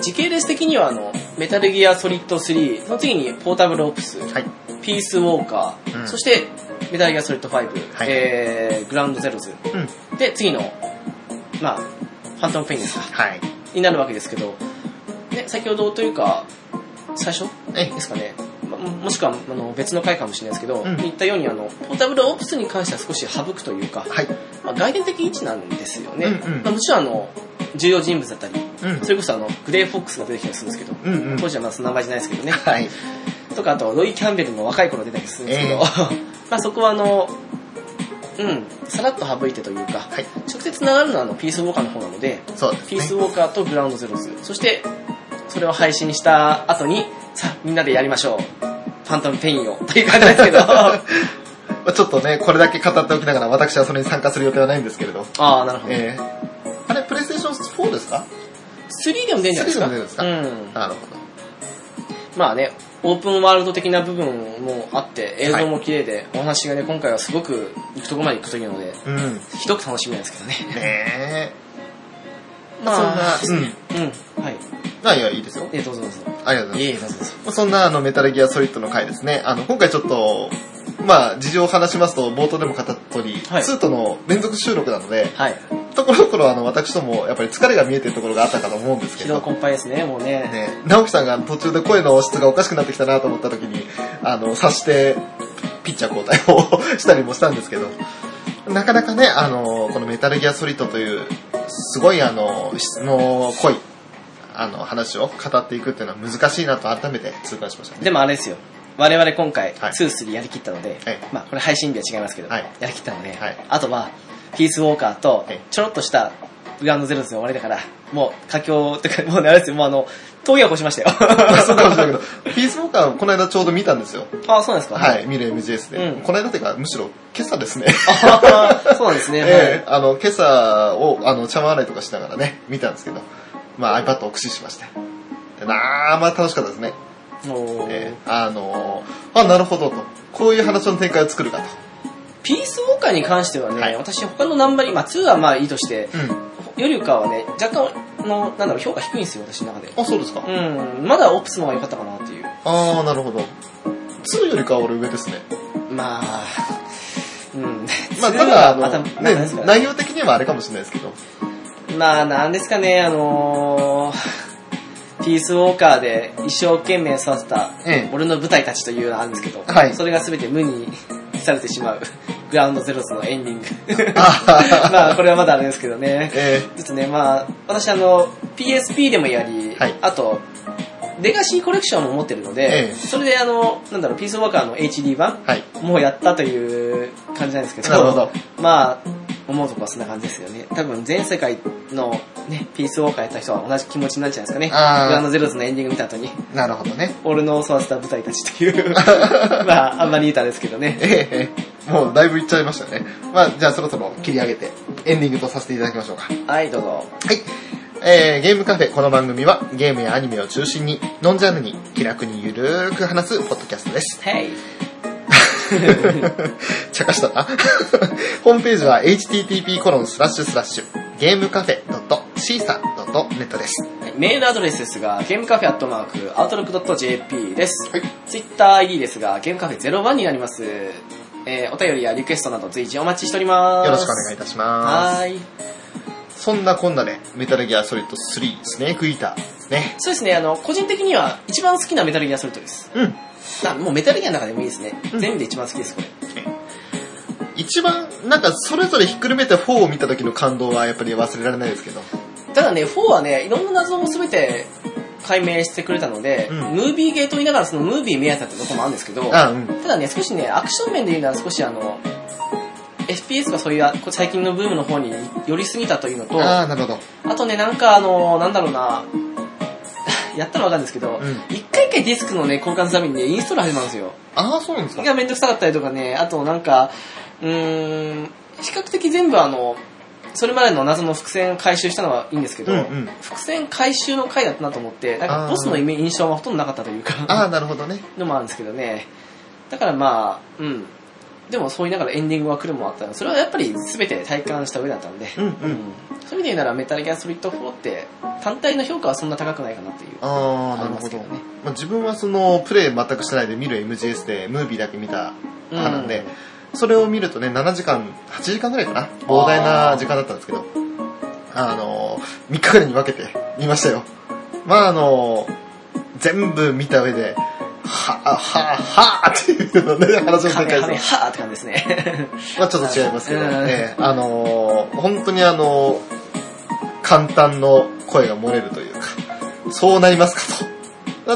時系列的にはあの、メタルギアソリッド3、その次にポータブルオプス、はい。ピースウォーカー、うんそしてメタルギアソリッド5、はいえー、グラウンドゼロズ、うん。で、次の、まあ、ファントムペインですか、はい。になるわけですけど、ね、先ほどというか、最初？えですかね、まももしくはあの別の回かもしれないですけど、うん言ったようにあの、ポータブルオプスに関しては少し省くというか、はい。まあ、外伝的位置なんですよね。うんうんまあ、もちろんあの、重要人物だったり、うんそれこそあの、グレーフォックスが出てきたりするんですけど、うんうん。当時はまだその名前じゃないですけどね。はい。とか、あと、ロイ・キャンベルの若い頃出たりするんですけど、えまあそこはあの、うん、さらっと省いてというか、はい。直接繋がるのはあの、ピースウォーカーの方なので、ね。ピースウォーカーとグラウンドゼロズ、そして、それを配信した後に、さあ、みんなでやりましょう。ファントムペインを、という感じですけど、ちょっとね、これだけ語っておきながら、私はそれに参加する予定はないんですけれど。あ、なるほど。えー、あれ、プレイステーション4ですか？3でも出るんじゃないですか？3でも出るんですか？うん。なるほまあね、オープンワールド的な部分もあって、映像も綺麗で、お話がね、今回はすごく行くとこまで行くというので、ど。うん。ひどく楽しみなんですけどね。ねえ。まあ、そんな、うん。はい。うん。あ、いや、いいですよ。え、どうぞどうぞ。ありがとうございいえいえ、どうぞどうぞ。ます。そんな、あの、メタルギアソリッドの回ですね。あの、今回ちょっと、まあ、事情を話しますと、冒頭でも語った通り、はい2との連続収録なので、はい。ところどころ、あの、私とも、やっぱり疲れが見えてるところがあったかと思うんですけ疲労ど、困憊ですね、もうね。ね、直樹さんが途中で声の質がおかしくなってきたなと思った時に、あの、察して、ピッチャー交代を したりもしたんですけど、なかなかね、あの、このメタルギアソリッドという、すごいあの、質の濃い、あの、話を語っていくっていうのは難しいなと改めて痛感しましたね。でもあれですよ。我々今回、はい2、3やりきったので、はいまあこれ配信日は違いますけど、はいやりきったので、はいあとは、ピースウォーカーとはい、ちょろっとしたグラウンドゼロズの終わりだから、もう佳境とか、もうねあれですよ、もうあの、峠は越しましたよ。そうかもしれないけど、ピースウォーカーこの間ちょうど見たんですよ。あ、そうなんですか？はい、見る MGS で。うんこの間っていうか、むしろ今朝ですね。あそうですね。ええあの、今朝を、あの、茶碗洗いとかしながらね、見たんですけど、まあ iPad を駆使しまして。でなあ、まあ楽しかったですね。ええあのーあ、なるほどと。こういう話の展開を作るかと。ピースウォーカーに関してはね、はい私他のナンバリまあ2はまあいいとして、うん。よりかはね、若干の、なんだろう、評価低いんですよ、私の中で。あ、そうですか。うん、まだオプスの方が良かったかなっていう。ああ、なるほど。2よりかは俺上ですね。まあ、うん。まあ、2ただ、あの、ね内容的にはあれかもしれないですけど。まあ、なんですかね、あのー、ピースウォーカーで一生懸命育てたええ。俺の部隊たちというのがあるんですけど、はい。それが全て無にされてしまうグラウンドゼロスのエンディング。あ まあ、これはまだあれですけどね。えですね、まあ、私あの、PSP でもやり、はい。あと、レガシーコレクションも持ってるので、ええ。それであの、なんだろう、ピースウォーカーの HD 版はい。もうやったという感じなんですけど、なるほど。まあ、思うとこはそんな感じですよね。多分全世界のね、ピースウォーカーやった人は同じ気持ちになるんじゃないですかね。あーグランドゼロスのエンディング見た後に、なるほどね。俺の育てた舞台たちという、まあ、あんまり言うたらですけどね。ええええもうだいぶいっちゃいましたね。まあ、じゃあそろそろ切り上げて、エンディングとさせていただきましょうか。はい、どうぞ。はい。えー、ゲームカフェ、この番組はゲームやアニメを中心に、ノンジャンルに気楽にゆるーく話すポッドキャストです。Hey! 茶化したな。ホームページは http コロンスラッシュスラッシュゲームカフェ .cisa.net です。メールアドレスですが、ゲームカフェアットマーク、アウトロック .jp です。はい。ツイッター ID ですが、ゲームカフェ01になります。えー、お便りやリクエストなど随時お待ちしております。よろしくお願いいたします。はーい。そんなこんなで、メタルギアソリッド3、スネークイーター。ね。そうですね、あの、個人的には一番好きなメタルギアソリッドです。うん。なもうメタルギアの中でもいいですね。うん全部で一番好きです、これ。一番、なんか、それぞれひっくるめて4を見た時の感動はやっぱり忘れられないですけど。ただね、4はね、いろんな謎を全て解明してくれたので、うんムービーゲート言いながらそのムービー目当てってとこもあるんですけど、あ、うん。ただね、少しね、アクション面で言うのは少しあの、FPS がそういうこ最近のブームの方に寄りすぎたというのと、ああ、なるほど。あとね、なんかあの、なんだろうな、やったらわかるんですけど、うん一回一回ディスクのね、交換するためにね、インストール始まるんですよ。ああ、そうなんですか。がめんどくさかったりとかね、あとなんか、うーん、比較的全部あの、それまでの謎の伏線回収したのはいいんですけど、うんうん伏線回収の回だったなと思って、なんかボスの印象はほとんどなかったというか、ああ、なるほどね。のもあるんですけどね。だからまあ、うん。でもそう言いながらエンディングは来るもあったので、それはやっぱり全て体感した上だったんで、うんうんそういう意味で言うならメタルギアソリッド4って単体の評価はそんな高くないかなっていう。ああ、あなるほど。りますけどねまあ、自分はその、プレイ全くしてないで見る MGS で、ムービーだけ見た派なんで、それを見るとね、7時間、8時間ぐらいかな。膨大な時間だったんですけど、あの、3日ぐらいに分けて見ましたよ。まああの、全部見た上で、はあ、はあ、はあっていうのね、話をカメハメ展開する。ハーって感じですね。まあちょっと違いますけど、うんええあのー本当にあの簡単の声が漏れるというか、そうなりますかと。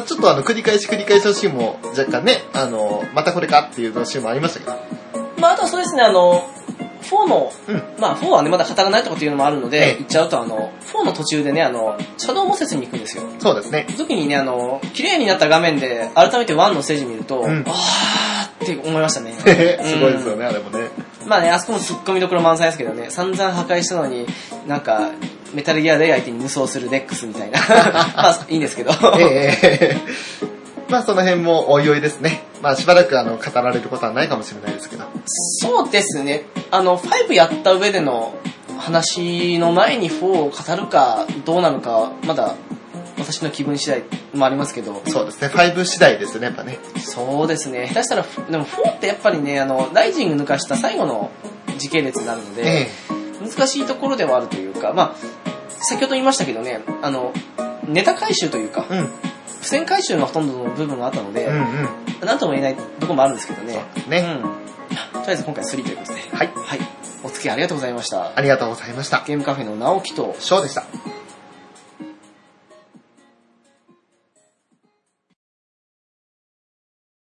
ちょっとあの、繰り返し繰り返しのシーンも若干ね、あのまたこれかっていうシーンもありましたけど、まああとそうですね、あの、4の、うんまあ4はね、まだ語らないとかっていうのもあるので、ええ言っちゃうとあの、4の途中でね、あの、シャドウモセスに行くんですよ。そうですね。時にね、あの、綺麗になった画面で、改めて1のステージ見ると、うんあーって思いましたね。すごいですよね、あれもね。まあね、あそこも突っ込みどころ満載ですけどね、散々破壊したのに、なんか、メタルギアで相手に無双するデックスみたいな。まあ、いいんですけど。ええまあその辺もおいおいですね。まあしばらくあの、語られることはないかもしれないですけど。そうですね。あの、5やった上での話の前に4を語るかどうなのか、まだ私の気分次第もありますけど、そうですね、5次第ですね、やっぱね。そうですね。下手したら、でも4ってやっぱりね、あの、ライジング抜かした最後の時系列になるので、え難しいところではあるというか、まあ、先ほど言いましたけどね、あの、ネタ回収というか、えうん。付箋回収のほとんどの部分があったので、うんうん。なんとも言えないところもあるんですけどね。ね。うん。とりあえず今回3ということで。はい。はい。お付き合いありがとうございました。ありがとうございました。ゲームカフェの直樹と、ショーでした。